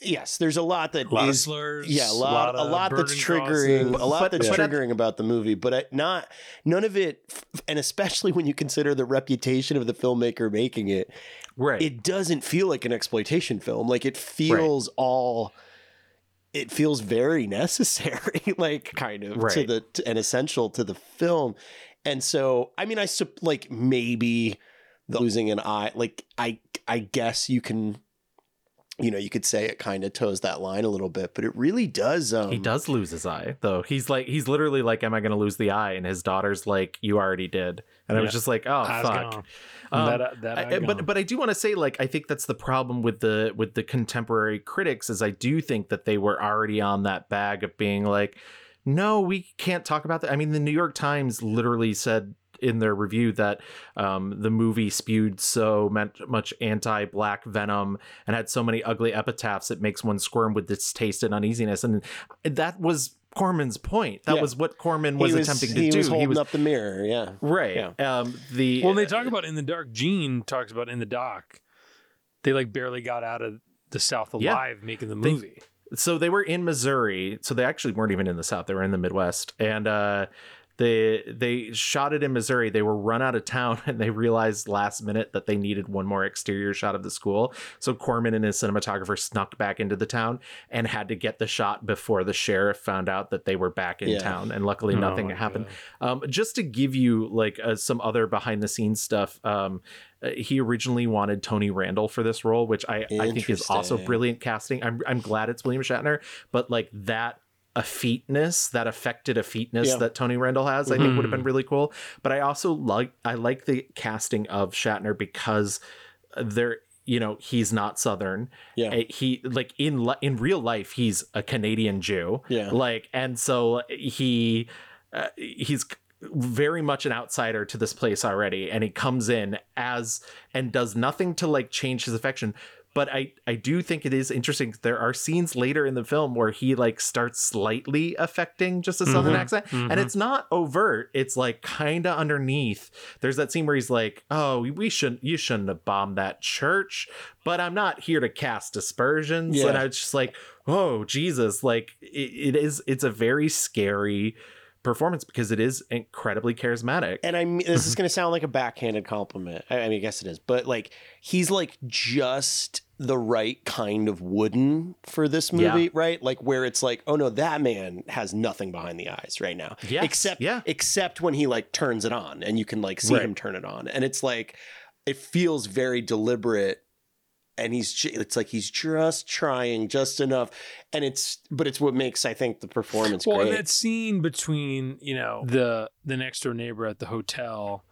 yes there's a lot that a lot of is- slurs. yeah a lot a of lot that's triggering crosses. a lot But- that's but at- triggering about the movie but not none of it and especially when you consider the reputation of the filmmaker making it Right. it doesn't feel like an exploitation film like it feels all it feels very necessary like kind of to Right. the to, and essential to the film and so i mean i sup- like maybe the losing an eye like i i guess you can you know you could say it kind of toes that line a little bit but it really does um he does lose his eye, though. He's like, he's literally like, "Am I going to lose the eye?" And his daughter's like, "You already did." And I was just like, "Oh Eyes fuck." Um, that, that I- but but I do want to say like I think that's the problem with the with the contemporary critics is I do think that they were already on that bag of being like no we can't talk about that. I mean the New York Times literally said in their review that um, the movie spewed so much anti-black venom and had so many ugly epitaphs it makes one squirm with distaste and uneasiness and that was Corman's point that Yeah. was what Corman he was, attempting to he do was holding up the mirror yeah right Yeah. um the well, they talk about in the dark. Gene talks about in the doc. They like barely got out of the South Yeah. alive making the They- movie. so they were in Missouri. So they actually weren't even in the South. They were in the Midwest. And uh they they shot it in Missouri. They were run out of town and they realized last minute that they needed one more exterior shot of the school. So Corman and his cinematographer snuck back into the town and had to get the shot before the sheriff found out that they were back in Yeah. town. And luckily Oh nothing my happened. Um, just to give you like uh, some other behind the scenes stuff, um, uh, he originally wanted Tony Randall for this role, which I, I think is also brilliant casting. I'm I'm glad it's William Shatner, but like that effeteness, that affected effeteness Yeah. that Tony Randall has, I think would have been really cool. But I also like I like the casting of Shatner because there you know he's not southern Yeah. Uh, he like in in real life he's a canadian jew Yeah. like and so he uh, he's very much an outsider to this place already and he comes in as and does nothing to like change his affection but i i do think it is interesting there are scenes later in the film where he like starts slightly affecting just a southern Mhm. accent Mhm. and it's not overt it's like kind of underneath there's that scene where he's like oh we shouldn't you shouldn't have bombed that church but i'm not here to cast aspersions Yeah. and i was just like oh jesus like it, it is it's a very scary performance because it is incredibly charismatic and I mean, this is going to sound like a backhanded compliment. I, I mean, I guess it is, but like he's like just the right kind of wooden for this Yeah. movie, right? Like where it's like, oh no, that man has nothing behind the eyes right now, Yes, except yeah. except when he like turns it on, and you can like see Right. him turn it on, and it's like it feels very deliberate. And he's it's like he's just trying just enough, and it's, but it's what makes I think the performance Well, and great. that scene between you know the the next door neighbor at the hotel,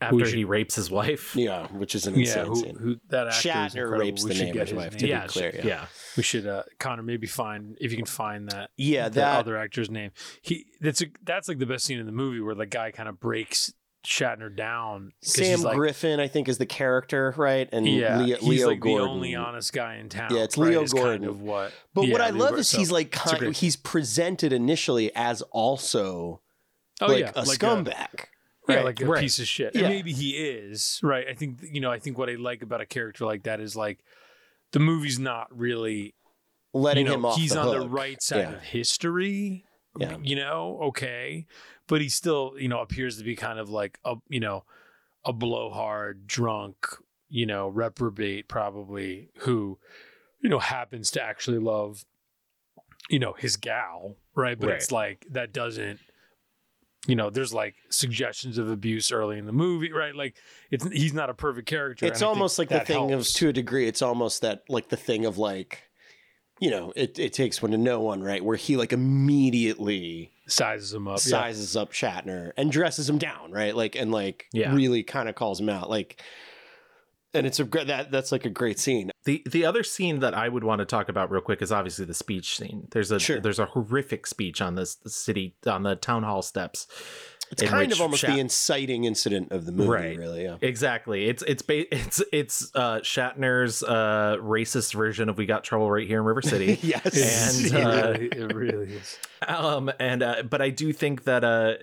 after should- he rapes his wife yeah, which is an yeah, insane who, scene. who that actor is Shatner rapes We the should neighbor's get his wife, to name. be yeah clear, yeah. yeah. We should, uh, Connor, maybe find if you can find that. Yeah, the that other actor's name. He that's a, that's like the best scene in the movie where the guy kind of breaks Shatner down. Sam like, Griffin, I think, is the character, right? And Yeah, Leo, he's Leo like Gordon. the only honest guy in town. Yeah, it's right, Leo is kind Gordon. of what. But what I Leo love Gordon. is So, he's like kind, great- he's presented initially as also oh like yeah, a like scumbag. yeah, right? like a Right. piece of shit. Yeah. And maybe he is right. I think you know. I think what I like about a character like that is like the movie's not really letting you know, him off. he's the on the right side Yeah. of history. Yeah. You know, okay. But he still, you know, appears to be kind of like a you know, a blowhard, drunk, you know, reprobate probably who, you know, happens to actually love, you know, his gal, right? But Right. it's like that doesn't you know, there's like suggestions of abuse early in the movie, right? Like it's he's not a perfect character. It's and I think almost like the thing helps. of, to a degree, it's almost that like the thing of like, you know, it, it takes one to know one, right? Where he like immediately sizes him up. yeah. sizes up Shatner and dresses him down, right? Like and like Yeah. really kind of calls him out, like. And it's a great that that's like a great scene. The the other scene that I would want to talk about real quick is obviously the speech scene. There's a Sure. there's a horrific speech on this the city on the town hall steps. It's kind which of almost Shat- the inciting incident of the movie, Right. really. Yeah. Exactly. It's it's ba- it's it's uh Shatner's uh racist version of We Got Trouble Right Here in River City. yes. And, it, uh, really, it really is. um and uh but I do think that uh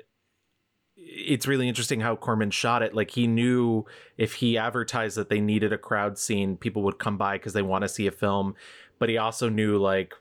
it's really interesting how Corman shot it. Like he knew if he advertised that they needed a crowd scene, people would come by because they want to see a film. But he also knew like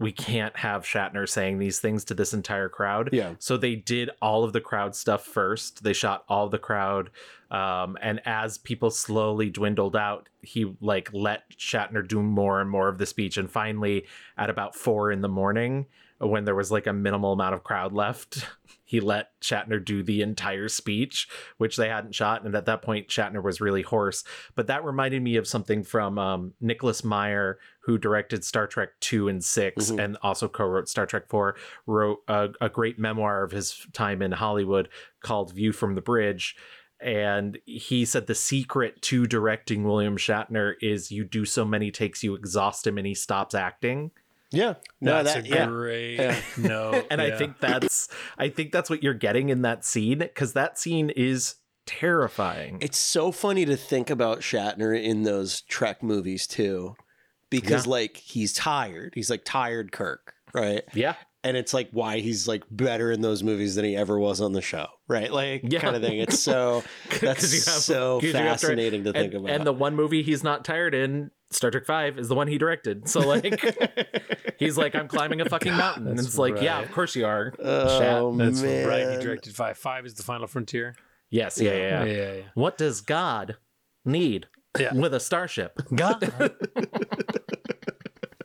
we can't have Shatner saying these things to this entire crowd. yeah. So they did all of the crowd stuff first. They shot all the crowd. Um, and as people slowly dwindled out, he like let Shatner do more and more of the speech. And finally, at about four in the morning, when there was like a minimal amount of crowd left, he let Shatner do the entire speech, which they hadn't shot. And at that point, Shatner was really hoarse. But that reminded me of something from um, Nicholas Meyer, who directed Star Trek 2 and 6 Mhm. and also co wrote Star Trek 4, wrote a, a great memoir of his time in Hollywood called View from the Bridge. And he said the secret to directing William Shatner is you do so many takes, you exhaust him, and he stops acting. Yeah. No, That's that a yeah. great Yeah. no. and I think that's I think that's what you're getting in that scene because that scene is terrifying. It's so funny to think about Shatner in those Trek movies too. Because Yeah. like he's tired. He's like tired Kirk, right? yeah, And it's like why he's like better in those movies than he ever was on the show, right? Like Yeah. kind of thing. It's so that's 'Cause you have- so 'cause you have to- fascinating to think and, about. and the one movie he's not tired in, Star Trek Five, is the one he directed. So like, he's like, I'm climbing a fucking mountain, and That's it's like, yeah, of course you are. oh That's man. right. He directed five. Five is the final frontier. Yes, yeah, yeah. yeah. yeah. yeah. What does God need Yeah. with a starship? God.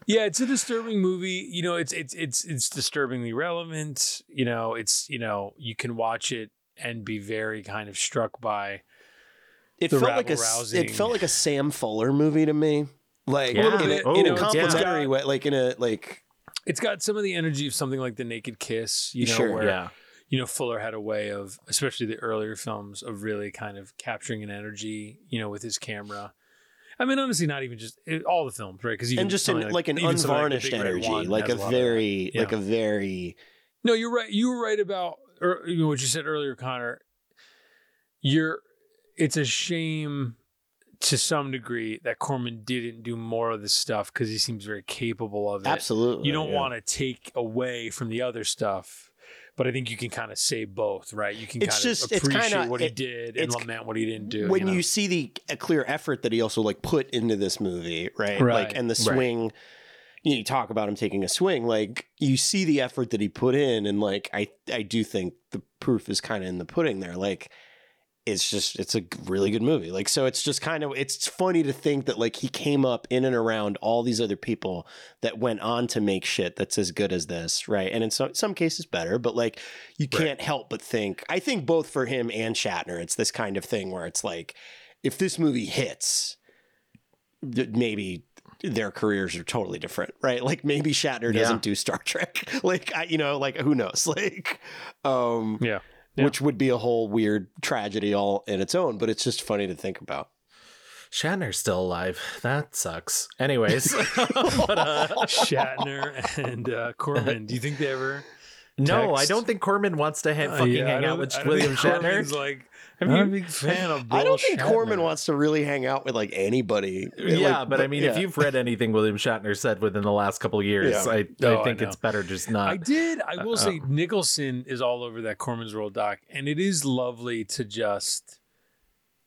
yeah, it's a disturbing movie. You know, it's it's it's it's disturbingly relevant. You know, it's you know you can watch it and be very kind of struck by it felt like a rabble-rousing- it felt like a Sam Fuller movie to me. Like Yeah. in, a, Oh, in a complimentary It's way, like in a like it's got some of the energy of something like the Naked Kiss, you know, Sure. where yeah. you know Fuller had a way of, especially the earlier films, of really kind of capturing an energy, you know, with his camera. I mean, honestly, not even just it, all the films, right? Because and just an, like, an unvarnished energy, like a very like a very No, you're right. You were right about or, you know, what you said earlier, Connor. You're. It's a shame to some degree that Corman didn't do more of this stuff because he seems very capable of it. absolutely. You don't yeah. want to take away from the other stuff, but I think you can kind of say both, right? You can It's kind just- of it's appreciate kinda- what he did and lament what he didn't do. when you, know? see the a clear effort that he also like put into this movie, right? Right. Like and the Right. swing. You, know, you talk about him taking a swing, like you see the effort that he put in, and like I I do think the proof is kind of in the pudding there. Like it's just it's a really good movie. Like so it's just kind of it's funny to think that like he came up in and around all these other people that went on to make shit that's as good as this, right? And in some some cases better, but like you can't help but think I think both for him and Shatner it's this kind of thing where it's like if this movie hits maybe their careers are totally different, right? Like maybe Shatner doesn't Yeah. do Star Trek. Like I, you know, like who knows? Like um yeah, Yeah. which would be a whole weird tragedy all in its own, but it's just funny to think about. Shatner's still alive. That sucks. Anyways, but, uh, Shatner and uh, Corman. Do you think they ever? no, I don't think Corman wants to ha- Uh, fucking yeah, hang out with I don't William think Shatner. Corman's like, I'm not a big fan of. Bill I don't think Shatner. Corman wants to really hang out with like anybody. yeah, Like, but I mean, if you've read anything William Shatner said within the last couple of years, Yeah. I, I No, I think know. it's better just not. I did. I will Uh, say Nicholson is all over that Corman's World doc, and it is lovely to just,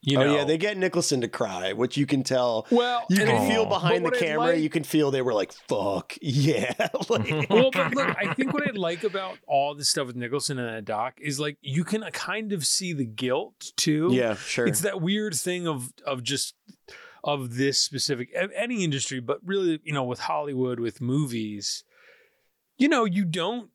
you know. oh yeah, they get Nicholson to cry, which you can tell. well, You can it- feel behind the camera. like- you can feel they were like, "Fuck yeah!" like, mm-hmm. well, but look, I think what I like about all this stuff with Nicholson and that doc is like you can uh, kind of see the guilt too. yeah, sure. it's that weird thing of of just of this specific any industry, but really, you know, with Hollywood, with movies, you know, you don't,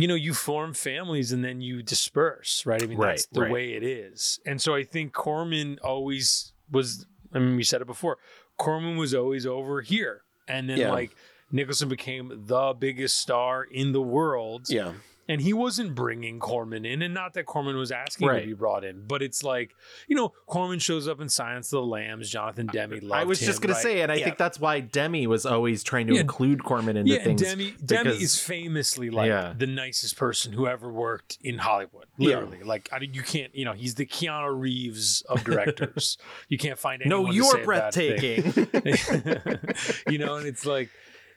you know, you form families and then you disperse, right? I mean, that's the right. way it is. And so I think Corman always was. I mean, we said it before. Corman was always over here, and then Yeah. like Nicholson became the biggest star in the world yeah, and he wasn't bringing Corman in, and not that Corman was asking Right. to be brought in, but it's like you know, Corman shows up in Silence of the Lambs. Jonathan Demme loved I was just him, gonna right? say, and I Yeah. think that's why Demme was always trying to Yeah. include Corman into yeah, things. Demme Demme is famously like Yeah. the nicest person who ever worked in Hollywood. Literally, like I, mean, you can't, you know, he's the Keanu Reeves of directors. you can't find no, anyone to you're say a bad thing. breathtaking. you know, and it's like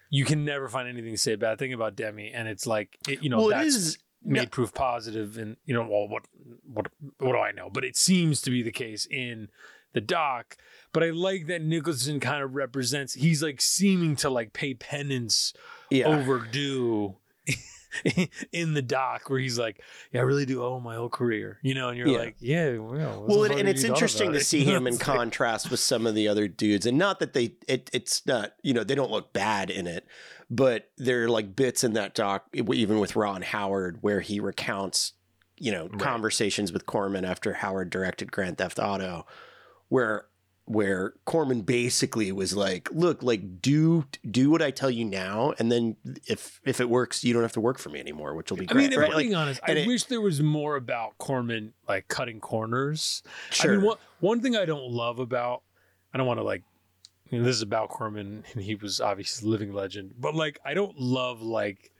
you can never find anything to say a bad thing about Demme, and it's like it, you know, well, that's is. made proof positive and you know well what what what do i know? But it seems to be the case in the doc. But i like that nicholson kind of represents he's like seeming to like pay penance Yeah, overdue in the doc where he's like yeah i really do owe my whole career you know and you're Yeah. like yeah well, well, and it's interesting to it? see him in contrast with some of the other dudes, and not that they it, it's not you know they don't look bad in it, but there are like bits in that doc, even with Ron Howard, where he recounts you know Right. conversations with Corman after Howard directed Grand Theft Auto, where where Corman basically was like, "Look, like do do what I tell you now, and then if if it works, you don't have to work for me anymore, which will be I great." mean, if right? I'm Like, being honest, I wish there was more about Corman like cutting corners. sure. I mean, one, one thing I don't love about, I don't want to like, you know, this is about Corman and he was obviously a living legend, but like, I don't love like,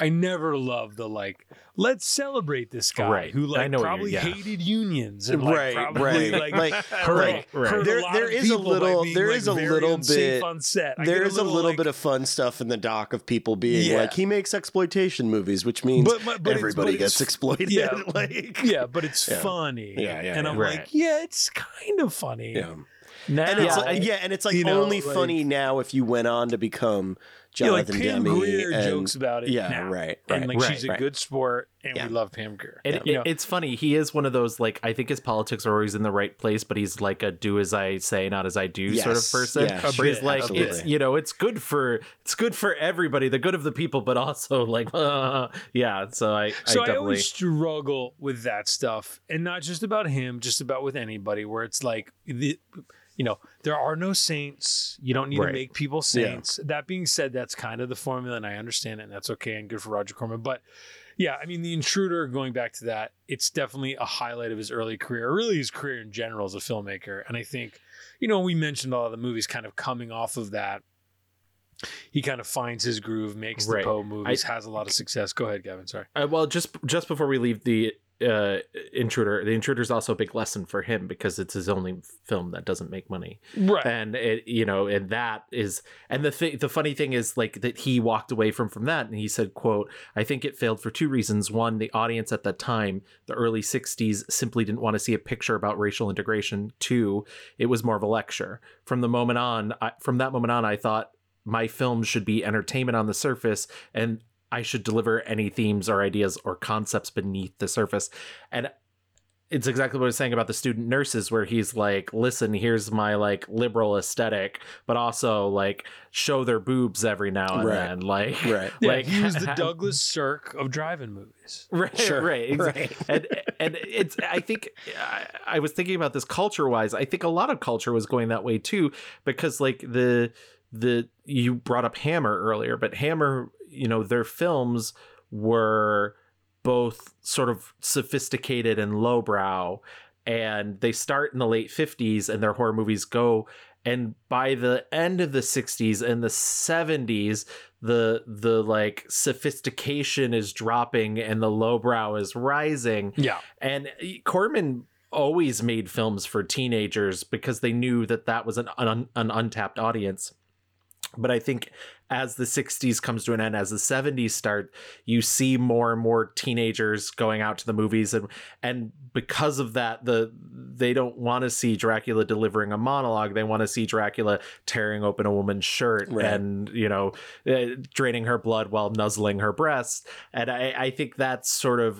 I never loved the like, let's celebrate this guy Right. who I like know probably yeah. hated unions and like, Right, probably right. like, Like, hurt, like, hurt right. a There- lot there of is a little- being, there like, is a little bit- on set. I there get is a little like- bit of fun stuff in the doc of people being Yeah. like he makes exploitation movies, which means But- but- but everybody but gets exploited. yeah. like yeah, but it's Yeah. funny. Yeah, yeah, And yeah. I'm Right. like, yeah, it's kind of funny. yeah. Now, And it's Yeah, like, yeah, and it's like you know, only funny now if you went on to become Yeah, like Jonathan Pam Demme Grier and- jokes about it. Yeah, now. right, And like right, she's a right. good sport, and Yeah. we love Pam Grier. And You it- know, it's funny. He is one of those like I think his politics are always in the right place, but he's like a do as I say, not as I do sort of person. yeah, where he's like, absolutely. it's you know, it's good for it's good for everybody, the good of the people, but also like, uh, yeah. So I, so I I, always struggle with that stuff, and not just about him, just about with anybody. Where it's like the, you know, there are no saints. You don't need Right. to make people saints. That being said, that's kind of the formula, and I understand it, and that's okay and good for Roger Corman. But yeah, I mean, the intruder. Going back to that, it's definitely a highlight of his early career, really his career in general as a filmmaker. And I think, you know, we mentioned all of the movies kind of coming off of that. He kind of finds his groove, makes the Right. Poe movies, has a lot of success. Go ahead, Gavin. Sorry. Uh, well, just just before we leave the uh, intruder, the intruder is also a big lesson for him because it's his only film that doesn't make money. Right. and it you know and that is and the thing the funny thing is like that he walked away from from that and he said quote i think it failed for two reasons one the audience at that time the early 60s simply didn't want to see a picture about racial integration two it was more of a lecture from the moment on I, from that moment on i thought my films should be entertainment on the surface and I should deliver any themes or ideas or concepts beneath the surface. And it's exactly what I was saying about the student nurses, where he's like, listen, here's my like liberal aesthetic, but also like show their boobs every now and Right. then. Like, Right. Yeah, like he was the Douglas Sirk of drive-in movies. Right, Sure, right, exa- right. and and it's. I think I, I was thinking about this culture-wise. I think a lot of culture was going that way too, because like the the you brought up Hammer earlier, but Hammer, you know, their films were both sort of sophisticated and lowbrow, and they start in the late fifties, and their horror movies go. And by the end of the 60s and the 70s, the the like sophistication is dropping and the lowbrow is rising Yeah. and corman always made films for teenagers because they knew that that was an, un, an untapped audience but i think as the 60s comes to an end as the 70s start you see more and more teenagers going out to the movies and and because of that the they don't want to see dracula delivering a monologue. They want to see dracula tearing open a woman's shirt Right. and you know uh, draining her blood while nuzzling her breast and I, I think that's sort of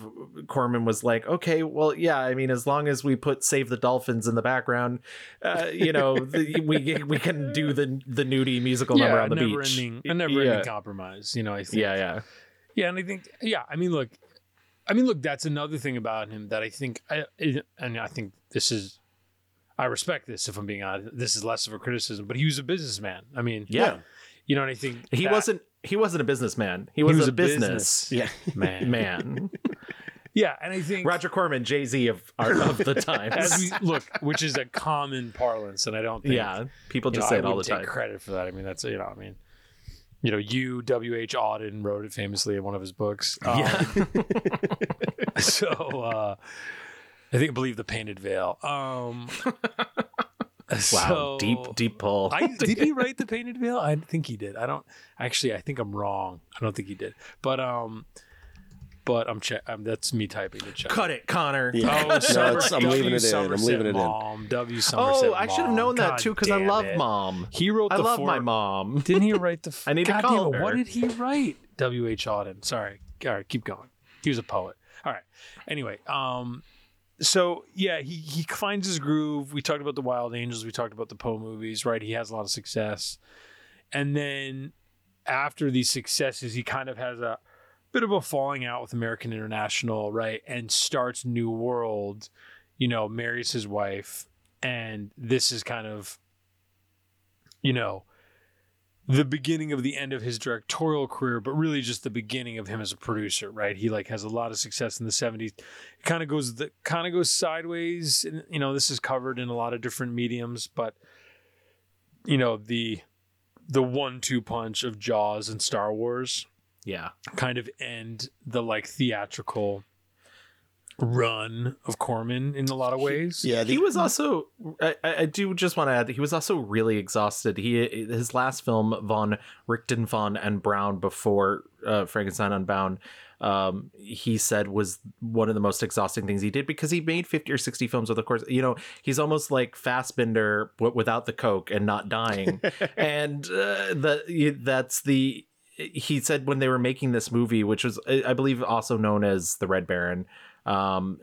corman was like okay well yeah i mean as long as we put save the dolphins in the background uh, you know the, we we can do the the nudie musical number on the beach. ending, a never yeah. ending compromise. You know, I think. yeah yeah Yeah, and I think, yeah, I mean, look, I mean, look, that's another thing about him that I think, I, and I think this is, I respect this if I'm being honest. This is less of a criticism, but he was a businessman. I mean, yeah you know, and I think he that- wasn't he wasn't a businessman he was, was a, a business, Yeah. man, man Yeah, and I think roger corman jay-z of art of the times as we look, which is a common parlance, and I don't think, yeah people you just know, say I it all the take time credit for that. I mean, that's you know, I mean, you know, you W. H. Auden wrote it famously in one of his books. Um, yeah so uh I think I believe the painted veil. Um wow so- deep deep pull I, did he write the painted veil? I think he did. I don't actually. I think I'm wrong. I don't think he did. But um, but I'm check. Um, that's me typing to check. cut it connor Yeah. Oh, No, it's- I'm W. leaving it in. I'm leaving it in. Maugham, W. Somerset. oh i should have known that God too because i love it. mom He wrote i the love four, my mom Didn't he write the? F- I need to call damn her. What did he write? W. H. Auden. Sorry. All right, keep going. He was a poet. All right. Anyway, um, so yeah, he he finds his groove. We talked about the Wild Angels. We talked about the Poe movies. Right. He has a lot of success, and then after these successes, he kind of has a bit of a falling out with American International, right? And starts New World. You know, marries his wife, and this is kind of, you know, the beginning of the end of his directorial career, but really just the beginning of him as a producer, right? He like has a lot of success in the 70s. It kind of goes the kind of goes sideways. And, you know, this is covered in a lot of different mediums, but you know, the the one two punch of Jaws and Star Wars yeah. kind of end the like theatrical run of Corman in a lot of ways. Yeah, he was also I, I I do just want to add that he was also really exhausted. He his last film von richten von and brown before uh, frankenstein unbound um, he said was one of the most exhausting things he did because he made 50 or 60 films with of course you know he's almost like Fassbinder but without the coke and not dying. And uh, the that's the he said when they were making this movie which was I believe also known as the Red Baron um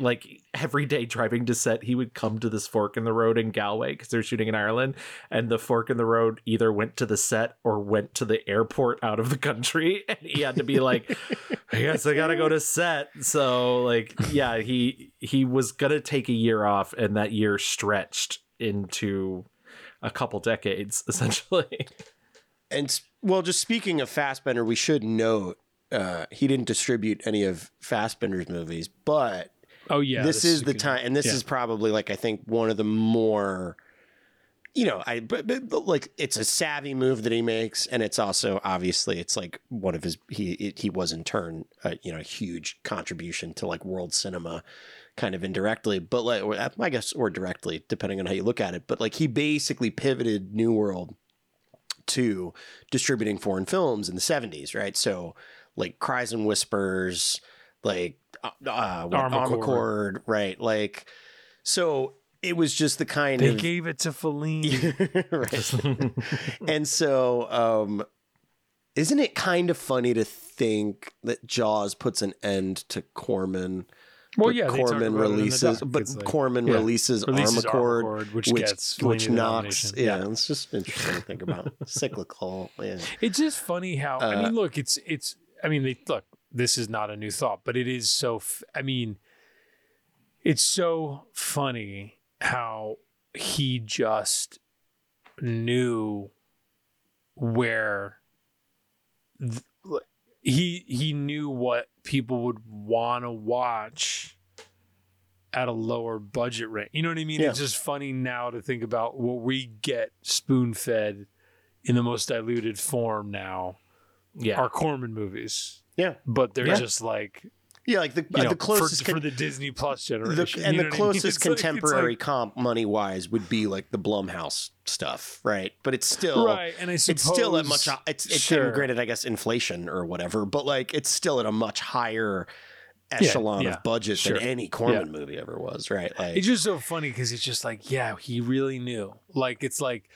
like every day driving to set, he would come to this fork in the road in Galway because they're shooting in Ireland, and the fork in the road either went to the set or went to the airport out of the country, and he had to be like, "I guess I gotta go to set." So, like, yeah, he he was gonna take a year off, and that year stretched into a couple decades essentially. And well, just speaking of Fassbinder, we should note uh, he didn't distribute any of Fassbinder's movies, but Oh yeah, this, is, the good. time, and this yeah. is probably like I think one of the more, you know, I but, but, but, like it's a savvy move that he makes, and it's also obviously it's like one of his he it, he was in turn uh, you know a huge contribution to like world cinema, kind of indirectly, but like I guess or directly depending on how you look at it, but like he basically pivoted New World to distributing foreign films in the seventies, right? So like Cries and Whispers, like uh, uh, Amarcord, right? Like, so it was just the kind They of gave it to Fellini. right. and so, um, isn't it kind of funny to think that Jaws puts an end to Corman? Well, yeah, Corman about it in the releases, but like- Corman yeah. releases, releases Amarcord, Amarcord, which, which gets which knocks. nomination. Yeah, it's just interesting to think about cyclical. Yeah. It's just funny how I Uh, mean, look, it's it's. I mean, they look. This is not a new thought, but it is so. F- I mean, it's so funny how he just knew where th- he he knew what people would want to watch at a lower budget rate. You know what I mean? Yeah. It's just funny now to think about what we get spoon fed in the most diluted form now yeah. are Corman movies. Yeah. But they're Yeah. just like Yeah, like the, you uh, know, the closest for, con- for the Disney Plus the, generation. and you the what I mean? closest like- contemporary like- comp money wise would be like the Blumhouse stuff, right? But it's still right, and I suppose it's still at much it's it's sure. granted I guess inflation or whatever, but like it's still at a much higher echelon yeah, of budget sure. than any Corman movie ever was, right? Like It's just so funny because it's just like, yeah, he really knew. Like it's like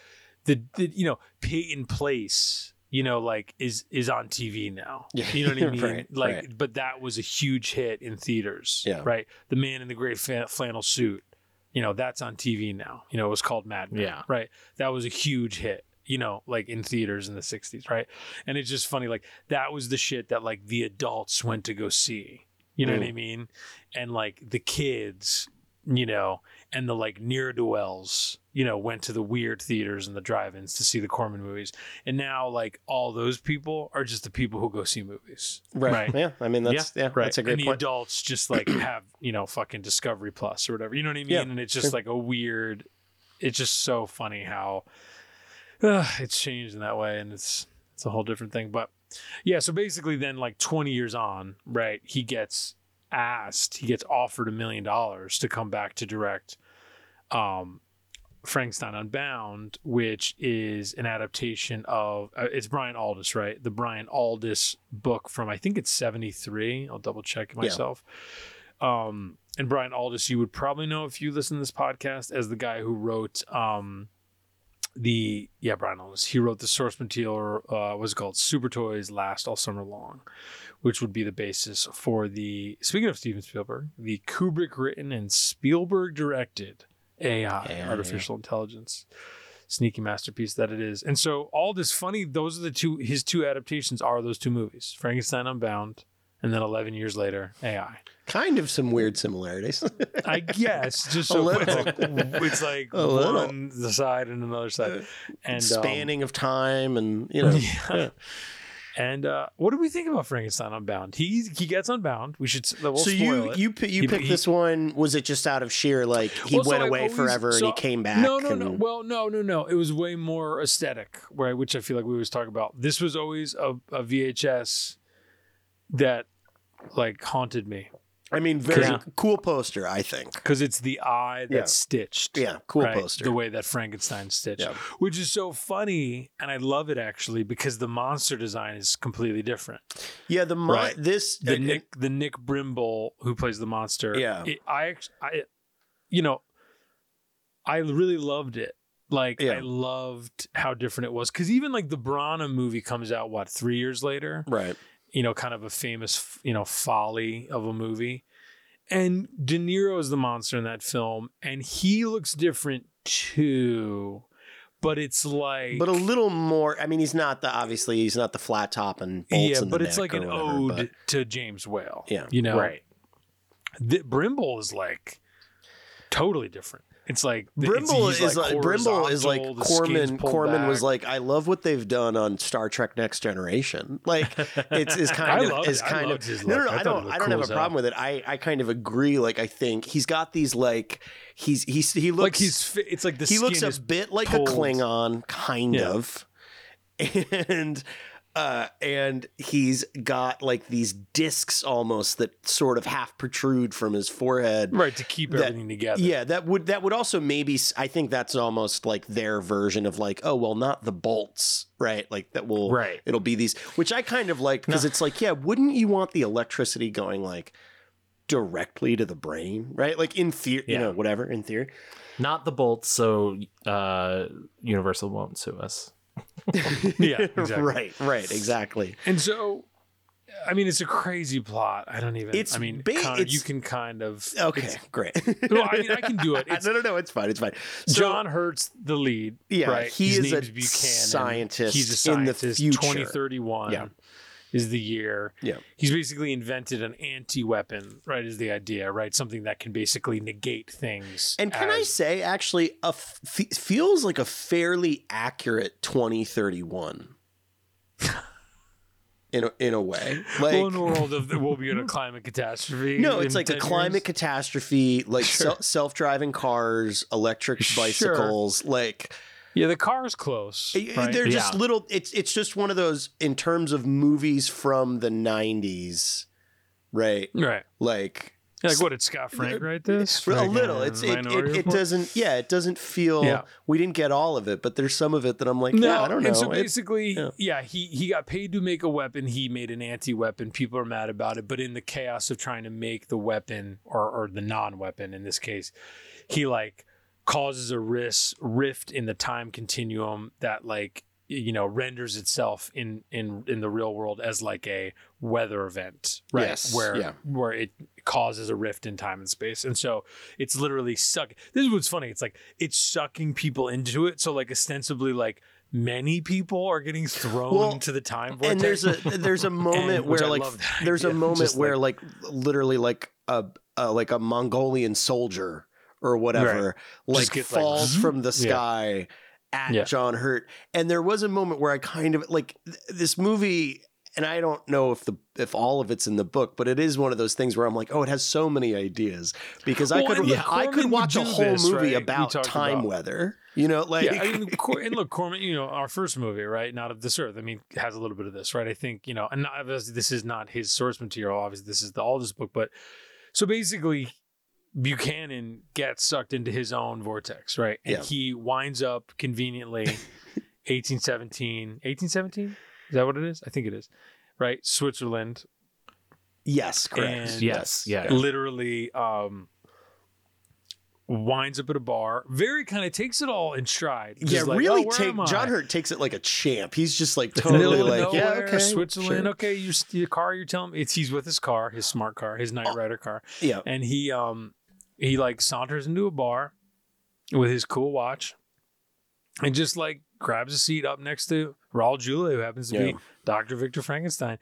the, the you know Peyton Place, you know, like is is on TV now. Yeah, You know what I mean? right, like, right. but that was a huge hit in theaters. Yeah. Right. The Man in the Gray Flannel Suit. You know, that's on TV now. You know, it was called Mad Men. Yeah. Right. That was a huge hit. You know, like in theaters in the '60s, right? And it's just funny, like that was the shit that like the adults went to go see. You know what I mean? And like the kids, you know, and the like near do wells, you know, went to the weird theaters and the drive-ins to see the Corman movies. And now like all those people are just the people who go see movies. right. Yeah, I mean that's yeah, Right. that's a great and the point. adults just like have, you know, fucking Discovery Plus or whatever. You know what I mean? Yeah, and it's just sure. like a weird it's just so funny how uh, it's changed in that way and it's it's a whole different thing. But yeah, so basically then like 20 years on, right, he gets asked, he gets offered a million dollars to come back to direct um Frankenstein Unbound, which is an adaptation of uh, it's Brian Aldiss, right? The Brian Aldiss book from I think it's 73. I'll double check myself. Um and Brian Aldiss, you would probably know if you listen to this podcast as the guy who wrote um the yeah Brian Aldiss. He wrote the source material. Uh, was it called Super Toys Last All Summer Long, which would be the basis for the speaking of Steven Spielberg, the Kubrick written and Spielberg directed AI, AI, artificial intelligence, sneaky masterpiece that it is. And so all this funny, those are the two. His two adaptations are those two movies: Frankenstein Unbound, and then eleven years later, AI. Kind of some weird similarities. I guess just A so little. it's like, it's like one side and another side, and um, Spanning of time and you know yeah. yeah. And uh, what do we think about Frankenstein Unbound? He he gets unbound. We should. We'll so you it. you you He- picked he- this one. Was it just out of sheer like he Well, went I've away always- forever so- and he came back? No, no, no. Well, no, no, no. It was way more aesthetic, right? Which I feel like we always talk about. This was always a, a VHS that like haunted me. I mean, very Yeah. cool poster. I think. because it's the eye that's Yeah. stitched. Yeah, cool right? poster. The way that Frankenstein stitched, Yeah. which is so funny, and I love it actually because the monster design is completely different. yeah, the Right. this The uh, Nick, the Nick Brimble who plays the monster. Yeah. it- I, I, you know, I really loved it. Like Yeah. I loved how different it was because even like the Branagh movie comes out what three years later. right. You know, kind of a famous, you know, folly of a movie. And De Niro is the monster in that film, and he looks different too. But it's like, But a little more. I mean, he's not the obviously he's not the flat top and bolts yeah, in the but it's like an whatever, ode but- to James Whale. Yeah. you know, Right. The, Brimble is like totally different. It's like Brimble he's, is like, Brimble is like horizontal, the skin's Corman. Corman was like, I love what they've done on Star Trek Next Generation. Like it's is kind of is. I kind of no no no. I I, don't I don't cool have a problem with it. I I kind of agree. Like I think he's got these like he's he's he looks like he's it's like the he looks a bit like pulled. a Klingon, kind Yeah. of, and uh, and he's got like these discs almost that sort of half protrude from his forehead. right to keep that- everything together. Yeah, that would that would also maybe I think that's almost like their version of like oh well not the bolts right like that will Right. it'll be these which I kind of like because it's like yeah wouldn't you want the electricity going like directly to the brain right like in theory you know whatever in theory Not the bolts, so uh, Universal won't sue us. Yeah, exactly. right right exactly And so, I mean, it's a crazy plot. I don't even. It's I mean, ba- kind of- you can kind of. okay great Well, I mean, I can do it. It's- no no no it's fine it's fine So- John Hurt's the lead. Yeah, right? he His is a Buchanan. scientist He's a in the future. 2031 Yeah. Is the year. Yeah. He's basically invented an anti-weapon. Right, is the idea. Right, something that can basically negate things. And can I say, actually, a f- feels like a fairly accurate 2031 in a, in a way. Like, well, in a world of we'll be in a climate catastrophe. no, it's like a climate years? catastrophe, like Sure. se- self-driving cars, electric Sure. bicycles, like Yeah, the car's close. right? they're just Yeah. little. It's it's just one of those in terms of movies from the 90s, right? right. Like Yeah, like what did Scott Frank write this? a Like, little. uh, It's it, it, it doesn't. Yeah, it doesn't feel. Yeah. We didn't get all of it, but there's some of it that I'm like, No, yeah, I don't know. And so It- basically, yeah. yeah. he he got paid to make a weapon. He made an anti-weapon. People are mad about it, but in the chaos of trying to make the weapon or or the non-weapon in this case, he like causes a risk rift in the time continuum that like you know renders itself in in in the real world as like a weather event right? Yes, where yeah. where it causes a rift in time and space. And so it's literally suck this is what's funny it's like it's sucking people into it. So like ostensibly like many people are getting thrown Well, into the time vortex. and there's a there's a moment And- where like there's a moment Just where like, literally like a, a like a Mongolian soldier or whatever like gets, like, falls zoom. from the Yeah. sky at Yeah. John Hurt and there was a moment where I kind of like th- this movie and I don't know if the if all of it's in the book, but it is one of those things where I'm like, oh, it has so many ideas because I could look, I Corman could watch a whole this, movie right? About time about- weather, you know, like yeah, I mean, Cor- and look, Corman, you know, our first movie, right? Not of this earth. I mean, has a little bit of this, right? I think, you know, and this is not his source material. Obviously, this is the Aldiss book, but so basically, Buchanan gets sucked into his own vortex, right? And Yeah. he winds up conveniently 1817. 1817? Is that what it is? I think it is. Right? Switzerland. yes, correct. And- Yes, yeah. Literally, um, winds up at a bar. Very kind of takes it all in stride. Yeah, like, really oh, take? John Hurt takes it like a champ. He's just like totally of like, yeah, okay, Switzerland. sure. Okay, your, your car. You're telling me it's he's with his car, his smart car, his Knight Rider car, Yeah, and he um he like saunters into a bar with his cool watch, and just like grabs a seat up next to Raul Julia, who happens to Yeah. be Dr. Victor Frankenstein,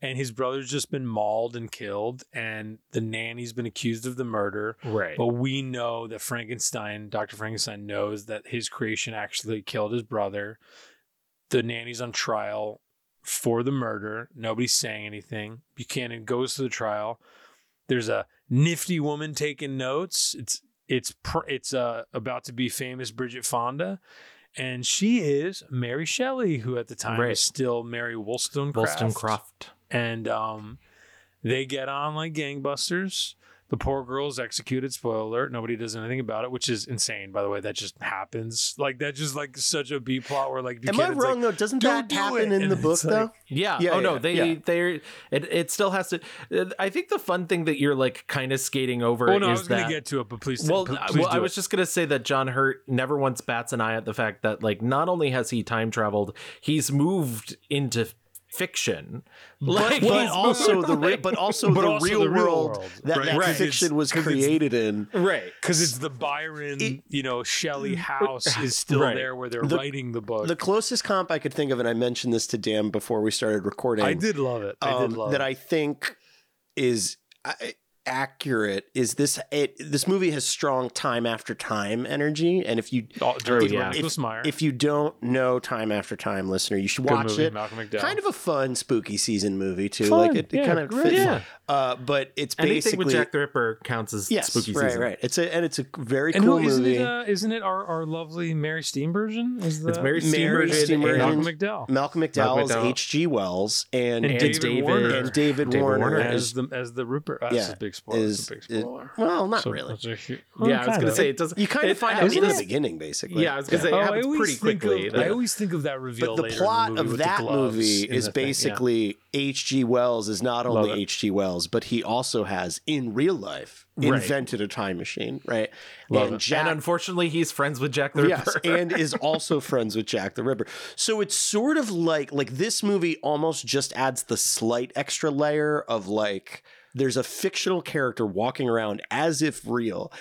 and his brother's just been mauled and killed, and the nanny's been accused of the murder. Right. But we know that Frankenstein, Dr. Frankenstein, knows that his creation actually killed his brother. The nanny's on trial for the murder. Nobody's saying anything. Buchanan goes to the trial. There's a nifty woman taking notes. It's it's pr- it's uh, about to be famous Bridget Fonda, and she is Mary Shelley, who at the time Right. was still Mary Wollstonecraft. Wollstonecraft. And um, They get on like gangbusters. The poor girl's executed. Spoiler alert. Nobody does anything about it, which is insane. By the way, that just happens. Like that's just like such a B plot where like Am I wrong like, though? Doesn't "Don't that do happen it," in the book like- though? Yeah. Yeah, oh no, yeah, they yeah. they're it, it still has to. uh, I think the fun thing that you're like kind of skating over Oh no, I is was that. gonna get to it, but please. well, please well, I was it. just gonna say that John Hurt never once bats an eye at the fact that like not only has he time traveled, he's moved into fiction. Like, but he's also the re- but also But the also real the real world, world, that, right. that Right. fiction was created in. right. because it's the Byron, It- you know, Shelley house is still Right. there where they're The- writing the book. The closest comp I could think of, and I mentioned this to Dan before we started recording. I did love it. I um, did love that it. I think is uh, accurate is this it this movie has strong time after time energy and if you Oh, directed yeah. by Nicholas Meyer. if you don't know time after time listener you should Good watch movie, it Malcolm McDowell. kind of a fun spooky season movie too Fun, like it, it yeah, kind of fits Yeah. uh but it's Anything basically with Jack the Ripper counts as yes spooky right season. right it's a and it's a very and cool who, isn't movie it? Uh, isn't it our, our lovely Mary Steenburgen? Is the It's Mary Mary Steenburgen Steenburgen. and, Malcolm McDowell Malcolm McDowell's McDowell. H.G. Wells and, and, and David, David- Warner and David, David Warner, Warner as is, the as the Rupert. That's Yeah, a big spoiler. is, It's a big is- spoiler. well not So really that's a hu- yeah, I was gonna of. say it doesn't. you kind of find out in the beginning basically Yeah, I was gonna say Oh, it I happens always pretty quickly. Of, The- I always think of that reveal. But the later in plot movie of that movie is the thing, yeah. basically H.G. Wells is not only. H.G. Wells, but he also has in real life Right. invented a time machine, right? Love and it. Jack, and unfortunately, he's friends with Jack the yes, Ripper. and is also friends with Jack the Ripper. So it's sort of like like this movie almost just adds the slight extra layer of like there's a fictional character walking around as if real.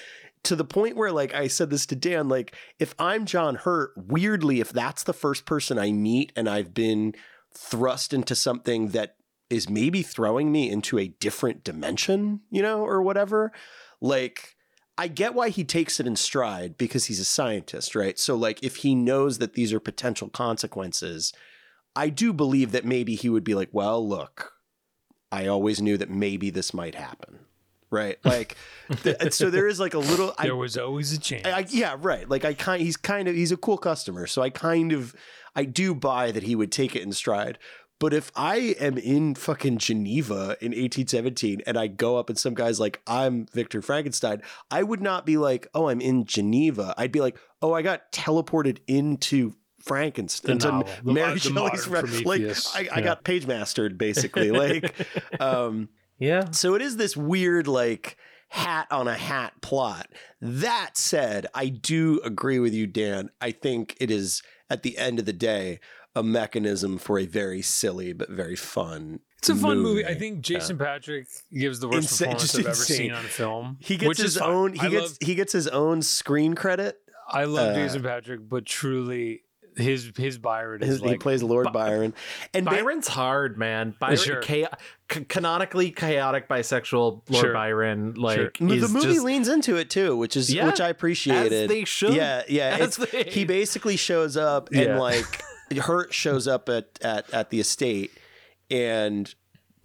To the point where, like I said this to Dan, like if I'm John Hurt, weirdly, if that's the first person I meet and I've been thrust into something that is maybe throwing me into a different dimension, you know, or whatever, like I get why he takes it in stride because he's a scientist, right? So, like, if he knows that these are potential consequences, I do believe that maybe he would be like, well, look, I always knew that maybe this might happen, right? Like, th- uh, so there is like a little. I, There was always a chance. I, I, yeah, right. Like, I kind, he's kind of, he's a cool customer, so I kind of, I do buy that he would take it in stride. But if I am in fucking Geneva in 1817 and I go up and some guy's like, I'm Victor Frankenstein, I would not be like, oh, I'm in Geneva. I'd be like, oh, I got teleported into Frankenstein. The novel. The Mary the Shelley's modern Fra- like Prometheus. I, I got page mastered basically. like um yeah, so it is this weird like hat on a hat plot. That said, I do agree with you, Dan. I think it is at the end of the day a mechanism for a very silly but very fun. It's a fun movie. I think Jason Patric gives the worst Insane- performance just I've ever seen on film. He gets which his is own. He I gets love, he gets his own screen credit. I love uh, Jason Patric, but truly, his his Byron is His, he plays Lord Bi- Byron, and ba- Byron's hard, man. Byron, Sure. cha- c- canonically chaotic bisexual Lord Sure. Byron, like the movie just, leans into it too, which is Yeah, which I appreciated. as they should. Yeah, yeah. As It's, they- he basically shows up and Yeah. like Hurt shows up at at at the estate, and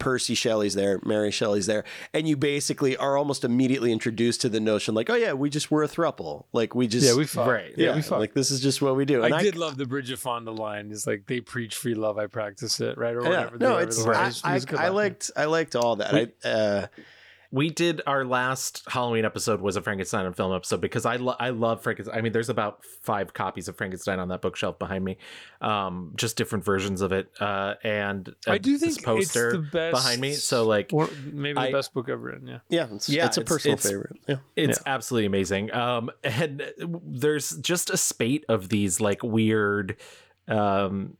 Percy Shelley's there, Mary Shelley's there, and you basically are almost immediately introduced to the notion like, oh yeah, we just were a thruple, like we just yeah, we fuck. Right. yeah, Yeah, we fuck. like this is just what we do. And I, did love the Bridget Fonda line. It's like they preach free love, I practice it, right? Or Yeah, whatever. no, it's the I, phrase- I, music I liked I liked all that. I, uh, we did our last Halloween episode was a Frankenstein on film episode because I lo- I love Frankenstein. I mean, there's about five copies of Frankenstein on that bookshelf behind me, um, just different versions of it. Uh, and uh, I do this think poster it's the best behind me. So like, or maybe the I- best book ever written. Yeah. yeah, it's, Yeah, it's a personal it's- favorite. Yeah. It's absolutely amazing. Um, and there's just a spate of these like weird, um,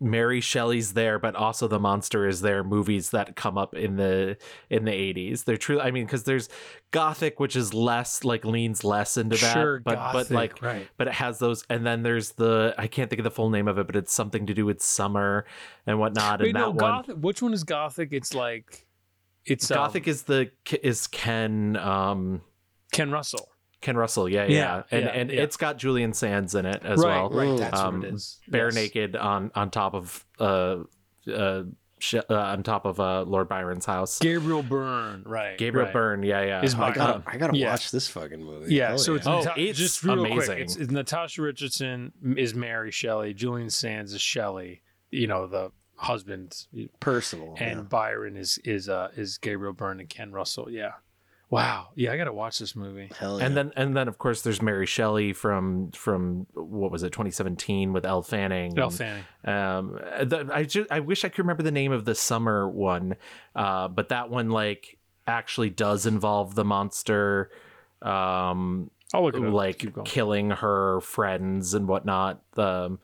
Mary Shelley's there, but also the monster is there. Movies that come up in the in the eighties. They're true. I mean, because there's Gothic, which is less like leans less into that, Sure, but but Gothic, like right. but it has those. And then there's the I can't think of the full name of it, but it's something to do with summer and whatnot. Wait, and no, that one. Which one is Gothic? It's like it's Gothic um, is the is Ken um Ken Russell. Ken Russell, yeah, Yeah, yeah, and yeah, and yeah. it's got Julian Sands in it as right, well. right. That's Um, what it is. Bare Yes. naked on on top of uh uh, sh- uh on top of uh Lord Byron's house. Gabriel Byrne. Right. Gabriel right. Byrne, yeah, yeah. Is I my- gotta um, I gotta yeah. watch this fucking movie. Yeah, Oh, so it's, Oh, Nata- it's just real amazing. quick. It's, it's Natasha Richardson is Mary Shelley. Julian Sands is Shelley. You know the husband, Personal. and yeah. Byron is is uh is Gabriel Byrne and Ken Russell. Yeah, wow. Yeah, I gotta watch this movie. Hell yeah. And then and then of course there's Mary Shelley from from what was it 2017 with Elle Fanning. Elle Fanning. Um, the, I just I wish I could remember the name of the summer one, uh, but that one like actually does involve the monster, um, I'll look it up. like killing her friends and whatnot. The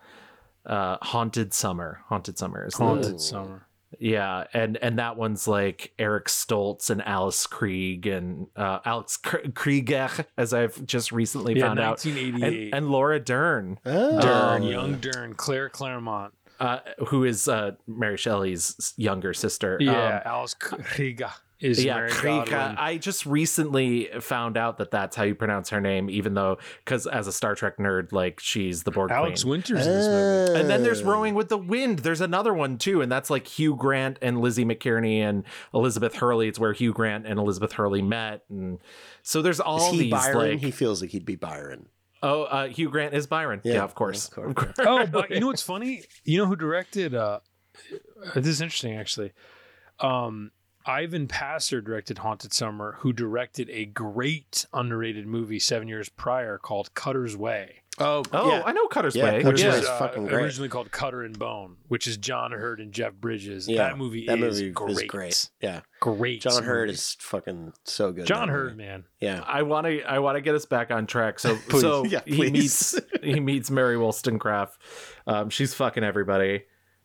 uh, haunted summer, haunted summer is the- Haunted Summer. Yeah, and and that one's like Eric Stoltz and Alice Krige and uh, Alex Kr- Krieger, as I've just recently Yeah, found out, 1988. and, and Laura Dern, Oh. Dern, Um, young Dern, Claire Clairmont. uh, who is uh, Mary Shelley's younger sister. Yeah, Um, Alice Krieger is yeah, Mary Krieger. Godwin. I just recently found out that that's how you pronounce her name, even though, because as a Star Trek nerd, like she's the Borg Alex Queen. Winters in this movie. And then there's Oh. Rowing with the Wind. There's another one too, and that's like Hugh Grant and Lizzie McKierney and Elizabeth Hurley. It's where Hugh Grant and Elizabeth Hurley met, and so there's all Is he these Byron? like. he feels like he'd be Byron. oh, uh, Hugh Grant is Byron. Yeah, Yeah, of course. of course. oh, but you know what's funny? You know who directed? uh This is interesting, actually. Um, Ivan Passer directed Haunted Summer, who directed a great underrated movie seven years prior called Cutter's Way, Oh, Oh, yeah. I know Cutter's Yeah, Way. Cutter's which Way is is uh, fucking great. originally called Cutter and Bone, which is John Hurt and Jeff Bridges. Yeah, that movie that is movie great. is great. Yeah, Great. John Hurt movie. is fucking so good. John that Hurt, man. Yeah. I want to I want to get us back on track. So Please. so Yeah, he meets he meets Mary Wollstonecraft. Um, she's fucking everybody.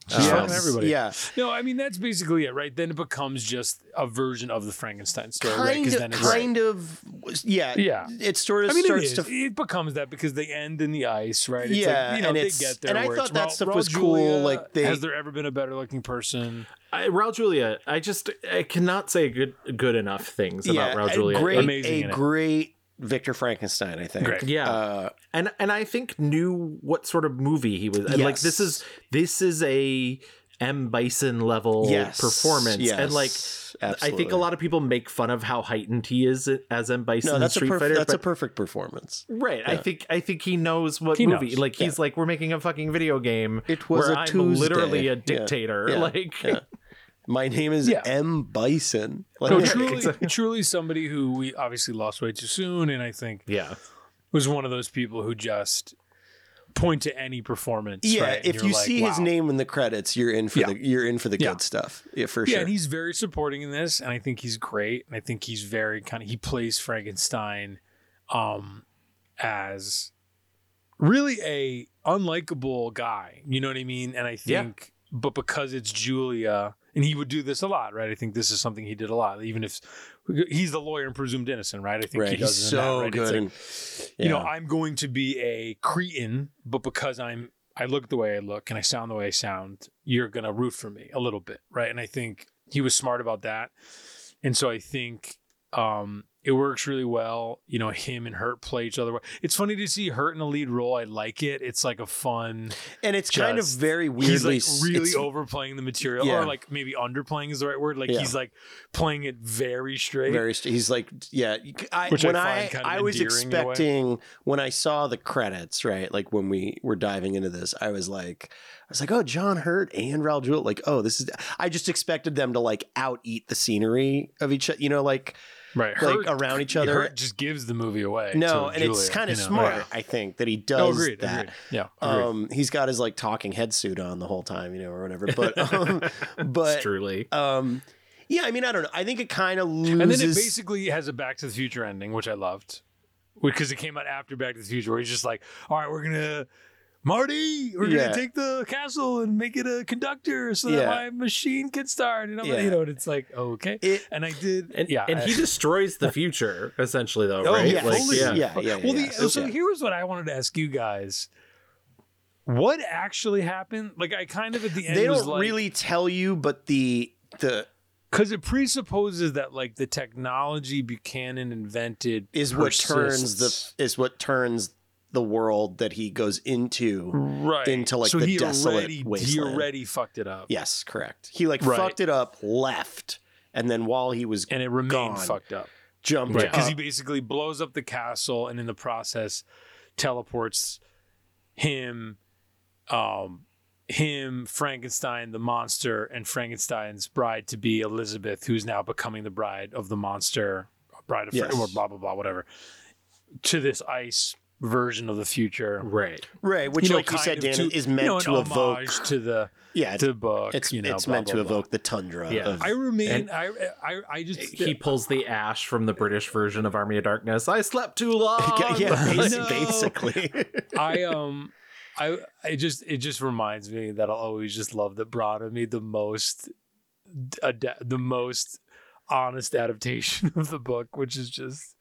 She's Um, fucking everybody. Yeah. No, I mean that's basically it, right? Then it becomes just a version of the Frankenstein story, right? Kind 'Cause of, then it's kind of, yeah. Yeah. It sort of I mean, starts is. to it becomes that because they end in the ice, right? It's Yeah, like, you know, and they it's- get there. and I thought it's that Raul- stuff Raul was cool, like, they- has there ever been a better looking person? I, Raul Julia, I just I cannot say good good enough things about Raul Julia. Great, Amazing a in it. great Victor Frankenstein, I think. Great. Yeah. Uh, and and I think knew what sort of movie he was. and, Like this is this is a M Bison level yes. performance, Yes. and like I think a lot of people make fun of how heightened he is as M Bison No, in that's a Street perf- Fighter. that's a perfect performance. Right. I think I think he knows what He movie. knows, Like he's like we're making a fucking video game. It was where a I'm Tuesday. literally a Yeah. dictator. Yeah. Like Yeah. My name is Yeah. M Bison. Like, No, truly, truly somebody who we obviously lost way too soon, and I think yeah. was one of those people who just point to any performance. yeah, right? And if you're you like, see his wow. name in the credits, you're in for Yeah. the you're in for the Yeah. good stuff. Yeah, for sure. Yeah, sure. and he's very supporting in this, and I think he's great. And I think he's very kind of he plays Frankenstein um as really a unlikable guy. You know what I mean? And I Yeah. think but because it's Julia and he would do this a lot, right? I think this is something he did a lot, even if he's the lawyer and presumed innocent, right? I think right. he does He's in that, so right? Good. like, and, you know. I'm going to be a cretin, but because I'm I look the way I look and I sound the way I sound, you're gonna root for me a little bit, right? And I think he was smart about that. And so I think um it works really well. You know, him and Hurt play each other well. It's funny to see Hurt in a lead role. I like it. It's like a fun and it's kind of just- very he's like really overplaying the material Yeah. or like maybe underplaying is the right word like Yeah. he's like playing it very straight very st- he's like yeah I, Which I when find I kind of I was endearing in a way. expecting when I saw the credits right like when we were diving into this I was like I was like oh John Hurt and Raul Julia like oh this is I just expected them to like out eat the scenery of each other you know like right like around each other. Hurt just gives the movie away no to and it's kind of you know? smart Yeah. I think that he No, does agreed, that agreed. Yeah, agreed. um he's got his like talking head suit on the whole time you know or whatever but um but truly. um yeah I mean I don't know I think it kind of loses and then it basically has a Back to the Future ending, which I loved, because it came out after Back to the Future, where he's just like, "All right, we're gonna." Marty, we're Yeah. gonna take the castle and make it a conductor so that Yeah. my machine can start. And I'm like, you know, and it's like, okay. It- and I did, And yeah, and I- he destroys the future essentially though, Oh, right? yes. Like Totally. yeah. yeah yeah well, yeah, the, so Yeah. here was what I wanted to ask you guys: What actually happened? Like, I kind of at the end they don't like, really tell you but the the because it presupposes that like the technology Buchanan invented is what turns the is what turns the world that he goes into right into, like, so the he desolate already, he already fucked it up yes correct he like Right. fucked it up left and then while he was and it remained gone, fucked up jumped Right. because up he basically blows up the castle and in the process teleports him um him, Frankenstein, the monster, and Frankenstein's bride to be Elizabeth, who's now becoming the bride of the monster, bride of Yes. or blah blah blah, whatever, to this ice version of the future. Right. Right, which, know, like you said, of Dan, to- is you meant know, an to evoke. homage to the Yeah, to the book. it's you know, it's blah, meant blah, to blah. evoke the tundra. Yeah. of, I remain. And- I, I I just He pulls the ash from the British version of Army of Darkness. I slept too long. yeah, yeah, No. basically. I um I I just it just reminds me that I'll always just love that Branagh made the most ad- the most honest adaptation of the book, which is just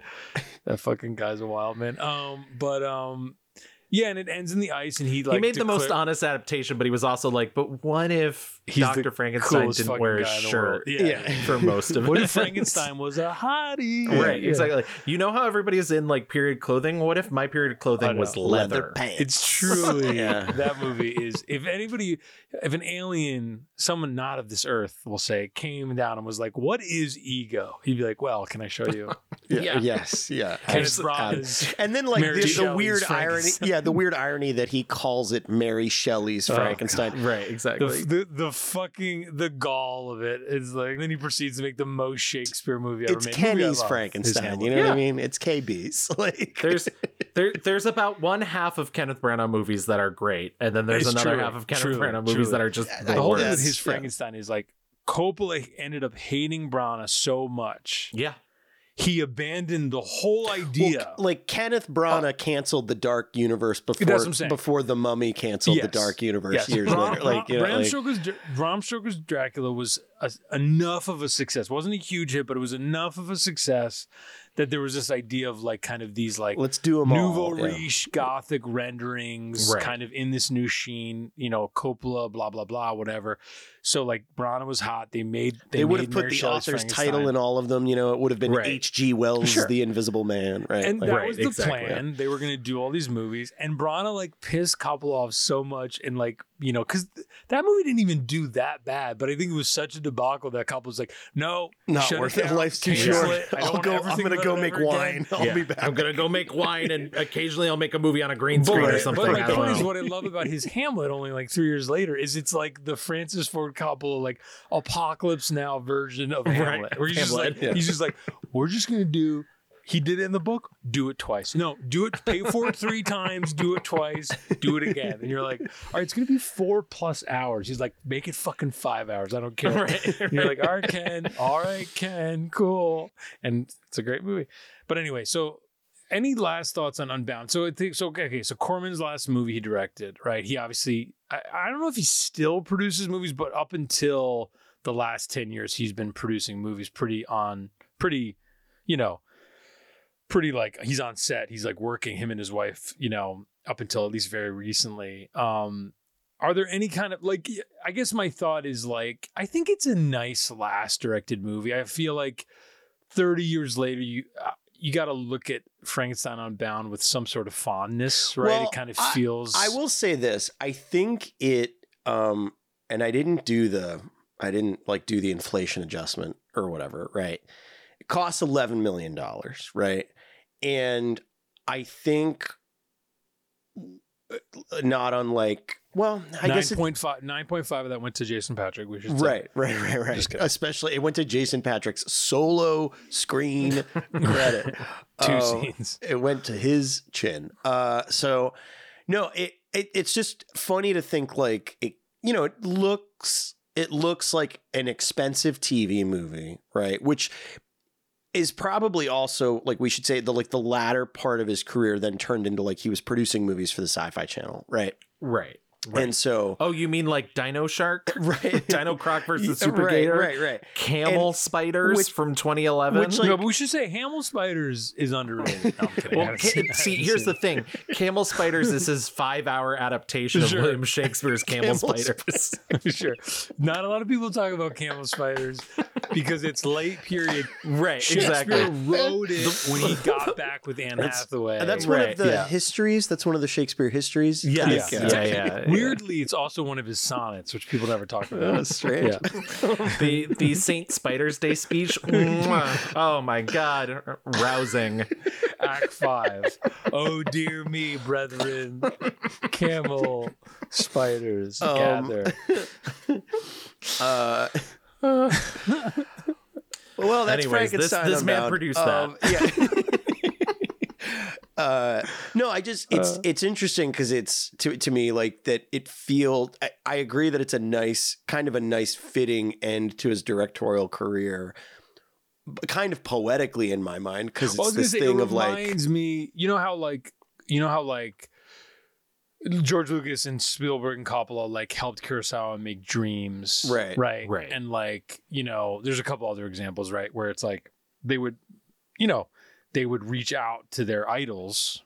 that fucking guy's a wild man. Um, but um, yeah, and it ends in the ice, and he like he made the most honest adaptation, but he was also like, but what if He's Dr. Frankenstein didn't wear a guy in the shirt. Yeah, Yeah. for most of it. What if Frankenstein was a hottie? Right, Yeah. exactly. You know how everybody is in like period clothing? What if my period clothing was Leather leather? pants. It's truly Yeah. that movie is. If anybody, if an alien, someone not of this earth, will say, came down and was like, "What is ego?" He'd be like, "Well, can I show you?" Yeah, Yeah. Yes. Yeah. Kenneth Abs- um, And then like the, the weird irony, yeah, the weird irony that he calls it Mary Shelley's Oh, Frankenstein. Right, exactly. the the fucking the gall of it is like. Then he proceeds to make the most Shakespeare movie ever it's made. Movie I Kenny's Frankenstein. You know what I mean? It's KB's. Like there's there there's about one half of Kenneth Branagh movies that are great, and then there's It's another true, half of Kenneth true, Branagh movies true. that are just the the whole thing worst. with his yeah. Frankenstein is like Coppola ended up hating Branagh so much Yeah, he abandoned the whole idea. Well, like Kenneth Branagh canceled the Dark Universe before That's what I'm saying. before the Mummy canceled the Yes. Dark Universe Yes, years Bram, later. Like, you know, Bram like- Stoker's Bram Stoker's Dracula was a, enough of a success. wasn't a huge hit, but it was enough of a success that there was this idea of like kind of these like let's do them nouveau all. yeah. riche gothic renderings, Right. kind of in this new sheen. You know, Coppola, blah blah blah, whatever. So like Branagh was hot. They made they, They, would have put Mary the Shelley's author's title in all of them. You know, it would have been Right. H.G. Wells' Sure. The Invisible Man, right? And Like- that Right, was the exactly. plan. They were going to do all these movies, and Branagh like pissed Coppola off so much, and like you know, because that movie didn't even do that bad, but I think it was such a debacle that Coppola's like, no, not shut worth it. it. down. Life's too short. I don't I'll wanna go. ever I'm gonna go make ever again." wine. I'll Yeah. be back. I'm gonna go make wine, and occasionally I'll make a movie on a green But, screen or but something. my I point is what I love about his Hamlet only like three years later is it's like the Francis Ford Coppola like apocalypse now version of Right, Hamlet. Where he's just like yeah. he's just like, we're just gonna do he did it in the book, do it twice. No, do it, pay for it three times, do it twice, do it again. And you're like, all right, it's gonna be four plus hours. He's like, make it fucking five hours. I don't care. Right, And you're like, all right, Ken, all right, Ken, cool. And it's a great movie. But anyway, so any last thoughts on Unbound? So I think so. Okay, so Corman's last movie he directed, right? He obviously, I, I don't know if he still produces movies, but up until the last ten years, he's been producing movies pretty on, pretty, you know, pretty like he's on set. He's like working him and his wife, you know, up until at least very recently. Um, are there any kind of like I guess my thought is like I think it's a nice last directed movie. I feel like 30 years later you you got to look at Frankenstein Unbound with some sort of fondness, right? Well, it kind of feels I will say this. I think it um and I didn't do the I didn't like do the inflation adjustment or whatever, right? It costs 11 million dollars, right? And I think not unlike well, I guess it, 9.5 9.5 of that went to Jason Patric, we should say. Right, right, right, right. Especially it went to Jason Patric's solo screen credit. Two Um, scenes. it went to his chin. Uh, so no, it, it it's just funny to think like it. You know, it looks it looks like an expensive TV movie, right? Which is probably also like we should say the like the latter part of his career then turned into like he was producing movies for the Sci-Fi Channel, right? right, right. And so oh, you mean like Dino Shark, right, Dino Croc versus Super right, Gator, right, right. Camel And Spiders which- from 2011? which, like- no, but we should say Hamel Spiders is underrated. No, I'm kidding. Well, ca- see, here's the thing: Camel Spiders this is his five-hour adaptation of William Shakespeare's Camel, Camel Spiders. sure. Not a lot of people talk about camel spiders because it's late period. right, Shakespeare exactly. wrote it when he got back with Anne That's- Hathaway. And that's one Right, of the yeah. histories. That's one of the Shakespeare histories. Yes, Yeah. yeah, yeah, yeah. Weirdly, it's also one of his sonnets, which people never talk about. That's strange. Yeah. the the Saint Spider's Day speech. mwah. oh my god, rousing. Act Five. Oh dear me, brethren, camel spiders Um, gather. Uh, well, that's Anyways, Frankenstein. this man produced Um, yeah. Uh, no, I just it's Uh. it's interesting because it's to to me like that. It feels. I, I agree that it's a nice kind of a nice fitting end to his directorial career. Kind of poetically in my mind because it's was this say, thing it of like reminds me. You know how like you know how like George Lucas and Spielberg and Coppola like helped Kurosawa make Dreams, Right. Right, Right. And like you know, there's a couple other examples, right, where it's like they would, you know, they would reach out to their idols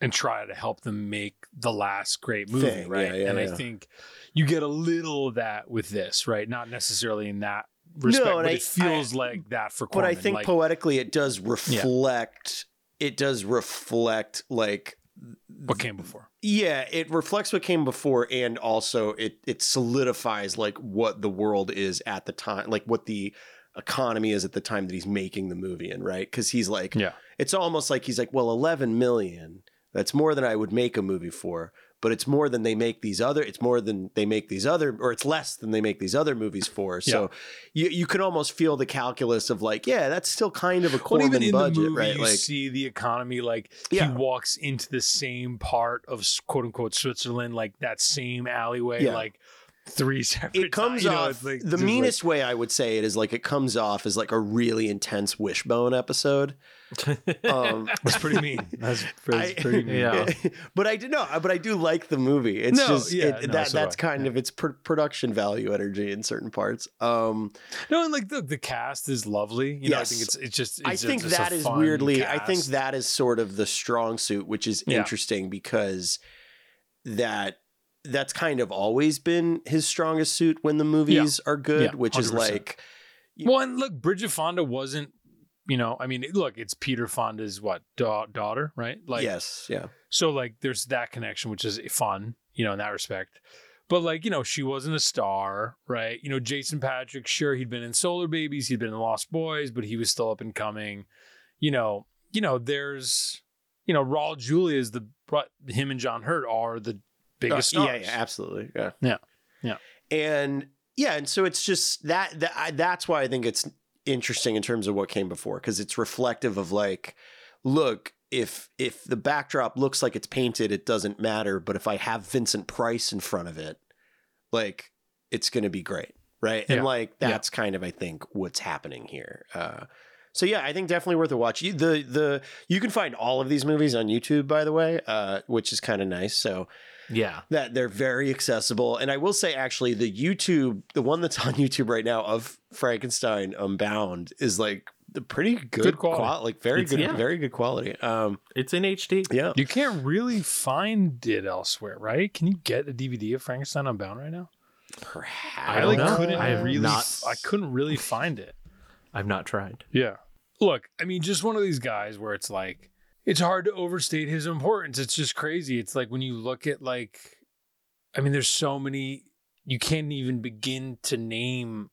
and try to help them make the last great movie, Thing, right? yeah, yeah, and I think you get a little of that with this, right? Not necessarily in that respect, and but I- it feels like that for but I think like, poetically it does reflect. It does reflect like what came before. Yeah, it reflects what came before, and also it it solidifies like what the world is at the time, like what the economy is at the time that he's making the movie in, right? Because he's like, Yeah. it's almost like he's like, well, eleven million. That's more than I would make a movie for, but it's more than they make these other. It's more than they make these other, or it's less than they make these other movies for. So you you can almost feel the calculus of like, yeah, that's still kind of a Well, Corman even in budget, the movie, right? you Like, see the economy like Yeah. he walks into the same part of quote unquote Switzerland, like that same alleyway, Yeah. like three separate. it comes times, you know, off like- the just like- meanest way I would say it is like it comes off as like a really intense wishbone episode. Um, That's pretty mean. That's pretty, I- pretty mean. Yeah. but I do know, but I do like the movie. It's No, just yeah, it, no, that so that's I. kind Yeah. of its pr- production value energy in certain parts. Um, No, and like the, the cast is lovely. You know, I think it's it's just. It's I think it's a that is fun weirdly. I think that is sort of the strong suit, which is Yeah. interesting because that that's kind of always been his strongest suit when the movies are good, Yeah, which is 100%. like Well, and look, Bridget Fonda wasn't. You know, I mean, look, it's Peter Fonda's what da- daughter, right? Like, yes, yeah. So like there's that connection, which is fun, you know, in that respect. But like, you know, she wasn't a star, right? You know, Jason Patric, sure, he'd been in Solar Babies, he'd been in Lost Boys, but he was still up and coming. You know, you know, there's you know, Raul Julia is the but him and John Hurt are the biggest Uh, stars. Yeah, yeah, absolutely. Yeah. Yeah. Yeah. And yeah, and so it's just that, that I, that's why I think it's interesting in terms of what came before because it's reflective of like look, if if the backdrop looks like it's painted, it doesn't matter, but if I have Vincent Price in front of it, like it's going to be great, right? Yeah. And like Yeah. that's kind of I think what's happening here. Uh so yeah, I think definitely worth a watch. You, the the you can find all of these movies on YouTube, by the way, uh, which is kind of nice. So yeah. that they're very accessible. And I will say, actually, the YouTube, the one that's on YouTube right now of Frankenstein Unbound is like the pretty good, Good quality. qual- like very It's- good, yeah. very good quality. Um, It's in HD. yeah, You can't really find it elsewhere, right? Can you get a DVD of Frankenstein Unbound right now? perhaps. I like don't couldn't I have really not- I couldn't really find it. I've not tried. Yeah. Look, I mean, just one of these guys where it's like, it's hard to overstate his importance. It's just crazy. It's like when you look at, like, I mean, there's so many, you can't even begin to name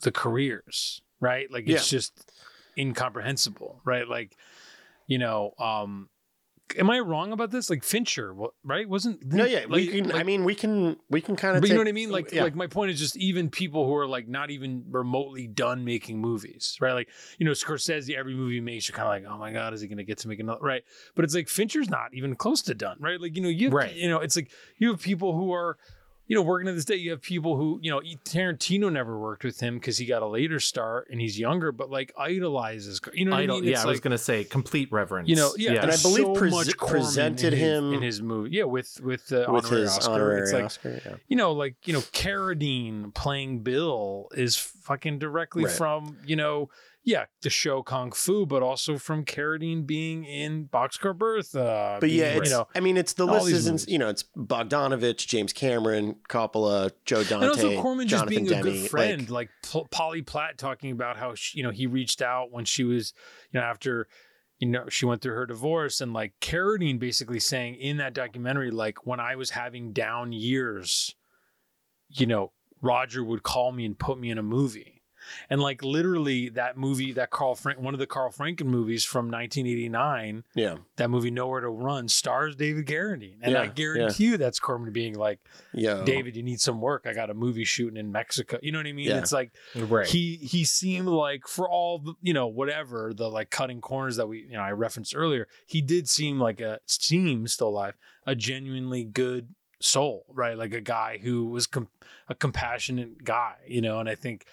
the careers, right? Like, it's just incomprehensible, right? Like, you know, um, am I wrong about this? Like Fincher, right? Wasn't No, yeah, we like- I mean, we can. We can kind of. but you know what I mean? Like, yeah. like my point is just even people who are like not even remotely done making movies, right? Like, you know, Scorsese, every movie he makes, you're kind of like, oh my god, is he going to get to make another? Right? But it's like Fincher's not even close to done, right? Like, you know, you have, Right. you know, it's like you have people who are, you know, working to this day. You have people who, you know, Tarantino never worked with him because he got a later start and he's younger, but like idolizes, you know, what Idol, I mean? yeah, It's I was gonna say complete reverence. you know, yeah, And I there's believe so pres- much Corman presented in his, him in his movie, yeah, with with the with honorary his Oscar. honorary it's like Oscar. Yeah. you know, like, you know, Carradine playing Bill is fucking directly Right. from, you know, yeah, the show Kung Fu, but also from Carradine being in Boxcar Bertha. But yeah, it's, you know, I mean, it's the list isn't. movies. You know, it's Bogdanovich, James Cameron, Coppola, Joe Dante, and also Corman just Jonathan being a good friend, like, P- Polly Platt talking about how she, you know he reached out when she was, you know, after you know she went through her divorce, and like Carradine basically saying in that documentary, like when I was having down years, you know, Roger would call me and put me in a movie. And like literally that movie, that Carl Frank, one of the Carl Franklin movies from 1989, Yeah. that movie Nowhere to Run stars David Carradine. And I Yeah, guarantee you that's Corman being like, Yeah. David, you need some work. I got a movie shooting in Mexico. You know what I mean? Yeah. It's like Right. he he seemed like for all the you know whatever the like cutting corners that we you know I referenced earlier, he did seem like a seems still alive, a genuinely good soul, right? Like a guy who was com- a compassionate guy, you know. And I think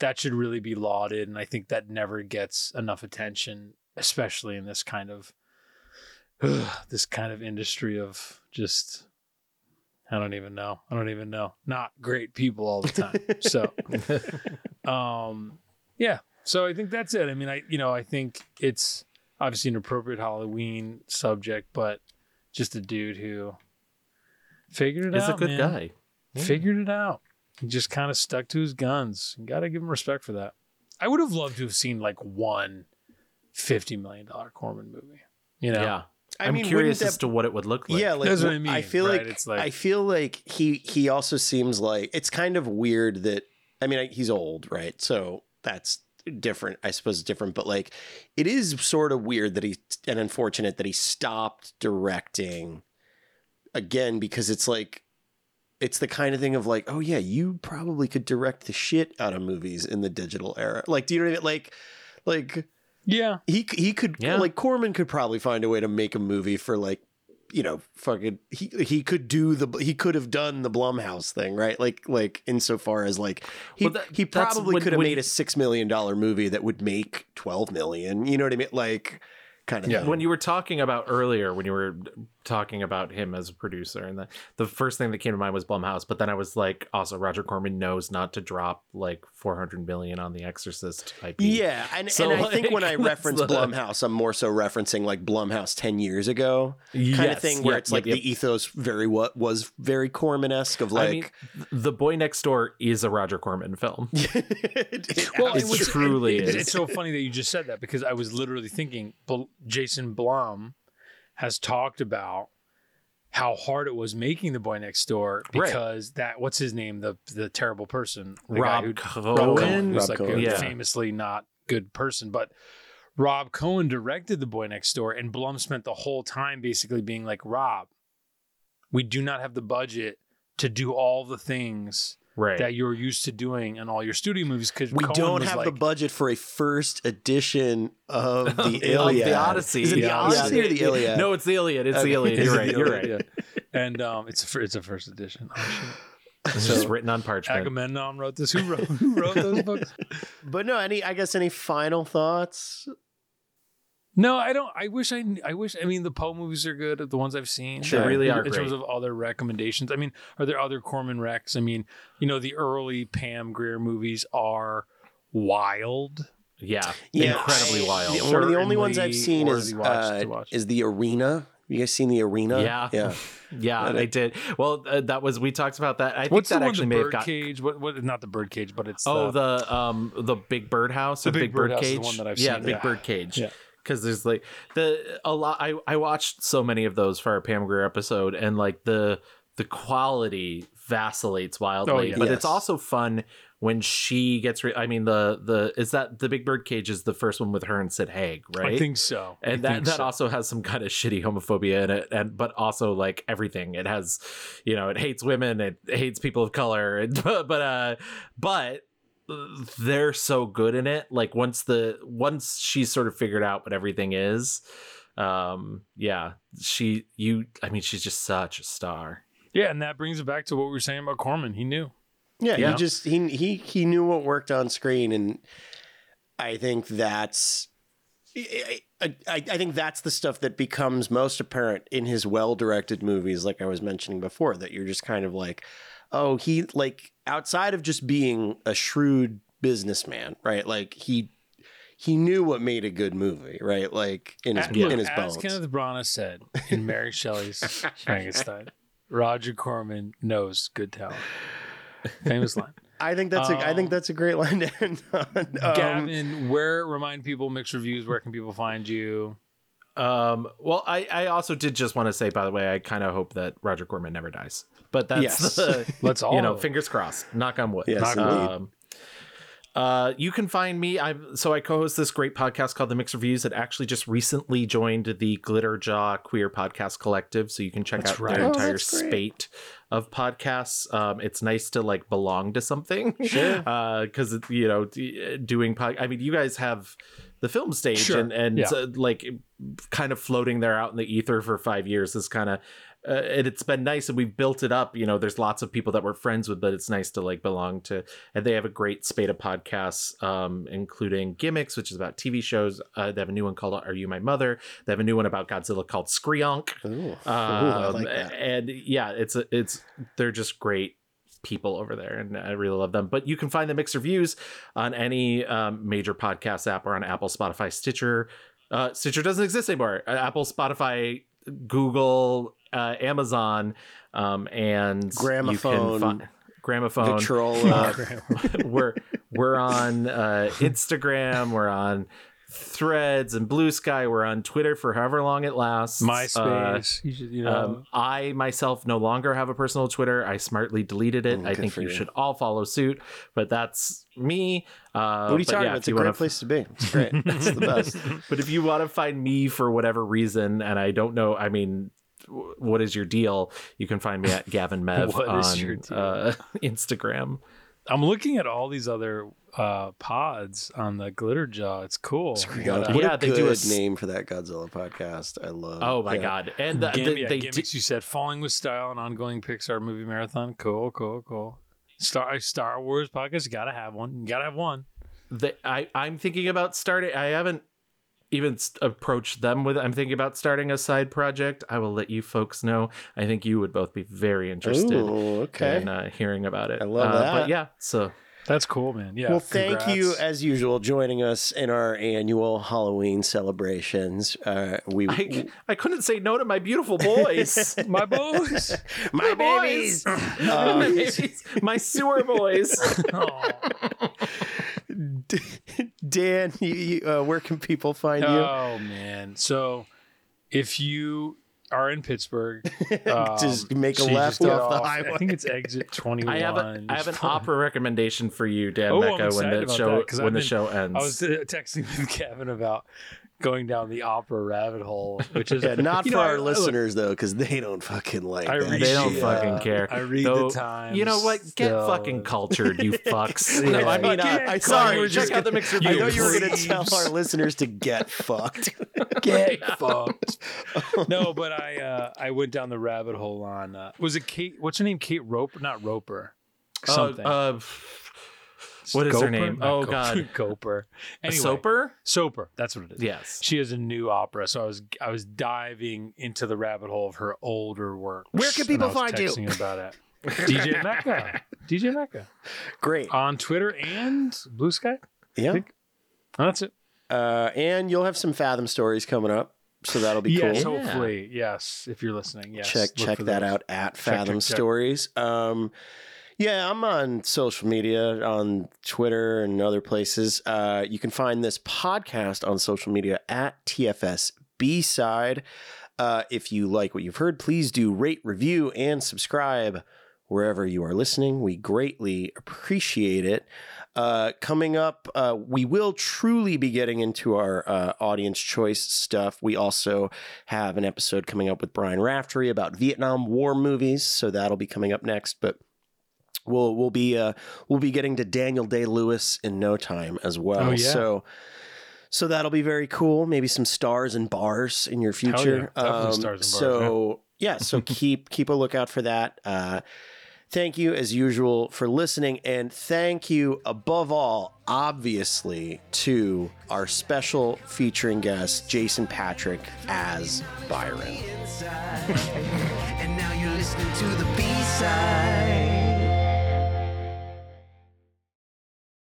that should really be lauded, and I think that never gets enough attention, especially in this kind of this kind of industry of just. I don't even know. I don't even know. Not great people all the time. So, um yeah so i think that's it i mean i you know i think it's obviously an appropriate halloween subject but just a dude who figured it out. He's a good man. guy. Yeah. figured it out he just kind of stuck to his guns you gotta give him respect for that i would have loved to have seen like one 50 million dollar corman movie you know Yeah. I I'm mean, curious wouldn't as to what it would look like. Yeah, like That's what I I feel right? like, It's like- I feel like he he also seems like it's kind of weird that I mean he's old, right? So that's different. I suppose it's different, but like it is sort of weird that he and unfortunate that he stopped directing again because it's like it's the kind of thing of like, oh yeah, you probably could direct the shit out of movies in the digital era. Like, do you know what I mean? Like, like yeah he he could Yeah. like Corman could probably find a way to make a movie for like you know fucking he he could do the he could have done the Blumhouse thing right like like insofar as like he Well, that- he probably when- could have made a six million dollar movie that would make twelve million you know what I mean like kind of Yeah. thing. when you were talking about earlier when you were talking about him as a producer and the, the first thing that came to mind was blumhouse but then i was like also roger corman knows not to drop like 400 million on the exorcist ip yeah, and, So, and I think when I reference the- Blumhouse, I'm more so referencing like Blumhouse ten years ago, kind of thing, where yep, it's like yep, yep. the ethos very what was very Corman esque of like, I mean, the boy next door is a roger corman film Well, It's it was, truly it- is. It's so funny that you just said that because I was literally thinking Jason Blum has talked about how hard it was making the boy next door Right. because that what's his name the the terrible person the rob who, cohen, Rob Cohen who's Rob like Cohen. a Yeah. famously not good person but Rob Cohen directed the boy next door and Blum spent the whole time basically being like Rob we do not have the budget to do all the things right that you're used to doing in all your studio movies because We don't have the budget for a first edition of the Of Iliad. the Odyssey. Is it the Yeah, Odyssey Yeah, or the Iliad? No, it's the Iliad. It's Okay. the Iliad. You're right. You're right. Yeah. And um, it's a, it's a first edition. Oh, shit. It's just written on parchment. Agamemnon wrote this. Who wrote who wrote those books? But no, any I guess any final thoughts? No, I don't. I wish I. I wish. I mean, the Poe movies are good. The ones I've seen, They really in, are In terms great. of other recommendations, I mean, are there other Corman recs? I mean, you know, the early Pam Grier movies are wild. Yeah, Yeah, incredibly wild. the- one of the only ones I've seen is uh, is the Arena. You guys seen the Arena? Yeah. yeah. Yeah, That they did. Well, uh, that was we talked about that. I think What's that the one? actually The may have got. cage. What? What? Not the bird cage, but it's Oh, the, the um the big birdhouse The or Big big bird Birdhouse is the cage. one that I've yeah, seen, big yeah. bird cage. Yeah. Because there's like the a lot. I I watched so many of those for our Pam Grier episode, and like the the quality vacillates wildly. yeah. But Yes. it's also fun when she gets. Re- I mean, the the is that the big bird cage is the first one with her and Sid Haig, right? I think so. I and that that so. also has some kind of shitty homophobia in it and but also like everything it has you know it hates women it hates people of color but uh but they're so good in it like once the once she's sort of figured out what everything is um yeah she you i mean she's just such a star Yeah, and that brings it back to what we were saying about Corman. He knew. Yeah, Yeah. he just he he he knew what worked on screen, and I think that's I, I, I think that's the stuff that becomes most apparent in his well-directed movies, like I was mentioning before. That you're just kind of like, oh, he like outside of just being a shrewd businessman, right? Like he he knew what made a good movie, right? Like in his As- look, in his bones. as. Kenneth Branagh said in Mary Shelley's Frankenstein, Roger Corman knows good talent. Famous line. I think that's a I think Um, that's a great line to end on. Um, Gavin, where remind people mixed reviews? Where can people find you? um well i i also did just want to say by the way i kind of hope that roger corman never dies but that's Yes. the Let's all you know fingers crossed knock on wood Yes, Knock on indeed. um, Uh, you can find me. I'm so I co-host this great podcast called The Mixed Reviews that actually just recently joined the Glitter Jaw Queer Podcast Collective. So you can check That's out right. their Oh, entire spate of podcasts. Um, it's nice to like belong to something. Sure. Because you know, d- doing pod. I mean, you guys have the film stage Sure. and and Yeah. uh, like kind of floating there out in the ether for five years is kind of uh, and it's been nice and we've built it up you know there's lots of people that we're friends with but it's nice to like belong to and they have a great spate of podcasts um including gimmicks which is about tv shows uh, they have a new one called are you my mother? They have a new one about godzilla called screonk Ooh, Ooh, um, I like that. and yeah it's a, it's they're just great people over there and i really love them. But you can find the mixed reviews on any um, major podcast app or on apple spotify stitcher. Uh, stitcher doesn't exist anymore. Uh, apple spotify google uh, amazon um, and Gramophone. you can fi- gramophone Victrola. we're we're on uh, Instagram, we're on Threads and Blue Sky, we're on Twitter for however long it lasts. Uh, MySpace. you should, you know. um, I myself no longer have a personal Twitter. I smartly deleted it. Mm, I think you, you. should all follow suit, but that's me. Uh, what are you talking yeah, about? It's a great wanna- place to be. It's great. It's the best. but if you want to find me for whatever reason, and I don't know, I mean, what is your deal? You can find me at Gavin Mev on is your deal? Uh, Instagram. I'm looking at all these other uh, pods on the Glitter Jaw. It's cool. What But, a uh, Yeah, they good do a s- name for that Godzilla podcast. I love. Oh my yeah. god! And the, Gam- the- yeah, they gimmicks you said falling with style and ongoing Pixar movie marathon. Cool, cool, cool. Star Star Wars podcast. You gotta have one. You gotta have one. the, I I'm thinking about starting. I haven't even s- approached them with. I'm thinking about starting a side project. I will let you folks know. I think you would both be very interested Ooh, okay. in uh, hearing about it. I love Uh, that. But yeah, so That's cool, man. Yeah. well, thank you, as usual, joining us in our annual Halloween celebrations. Uh, we, I I couldn't say no to my beautiful boys. my boys. my boys. babies. my, Um, babies. my sewer boys. oh, Dan, you, you, uh, where can people find you? Oh, man. So, if you are in Pittsburgh, um, Just make a left get off the I think it's exit twenty one. I have a, I have an opera recommendation for you, Dan Oh, Mecca, when the show that, when I've the been- show ends. I was uh, texting with Kevin about going down the opera rabbit hole, which is Yeah, not for know, our I- look, listeners though, because they don't fucking like I that. read they don't shit. fucking care. I read Though, the Times. You know what? Get still. fucking cultured, you fucks. No, I mean, Get I, I fucked. sorry. You were Check just out the gonna- mixer. you I know you were going to tell our listeners to get fucked. get fucked. no, but I uh, I went down the rabbit hole on uh, was it Kate? What's her name? Kate Roper? Not Roper. Uh, Something. uh, what is her name? Not Oh, Goper. God. Goper. a Anyway, soaper? Soper. That's what it is. Yes. She has a new opera, so I was I was diving into the rabbit hole of her older work. Where can and people I was find you? texting about it. DJ Mecca. DJ Mecca Great. on Twitter and Blue Sky. Yeah. think- Oh, that's it. Uh, and you'll have some Fathom stories coming up, so that'll be yes, cool. hopefully. Yes, if you're listening. Yes. check look check that those. out at check, Fathom check. Stories. Um, yeah, I'm on social media, on Twitter and other places. Uh, you can find this podcast on social media at TFS B Side. Uh, if you like what you've heard, please do rate, review, and subscribe wherever you are listening. We greatly appreciate it. Uh, coming up, uh, we will truly be getting into our uh, audience choice stuff. We also have an episode coming up with Brian Raftery about Vietnam War movies, so that'll be coming up next. But we'll we'll be uh, we'll be getting to Daniel Day Lewis in no time as well. Oh, yeah. So. So that'll be very cool. Maybe some stars and bars in your Hell yeah. future. Um, Definitely stars and bars, So yeah, so keep keep a lookout for that. Uh, thank you as usual for listening, and thank you above all, obviously, to our special featuring guest Jason Patric as Byron. and now you're listening to the B side.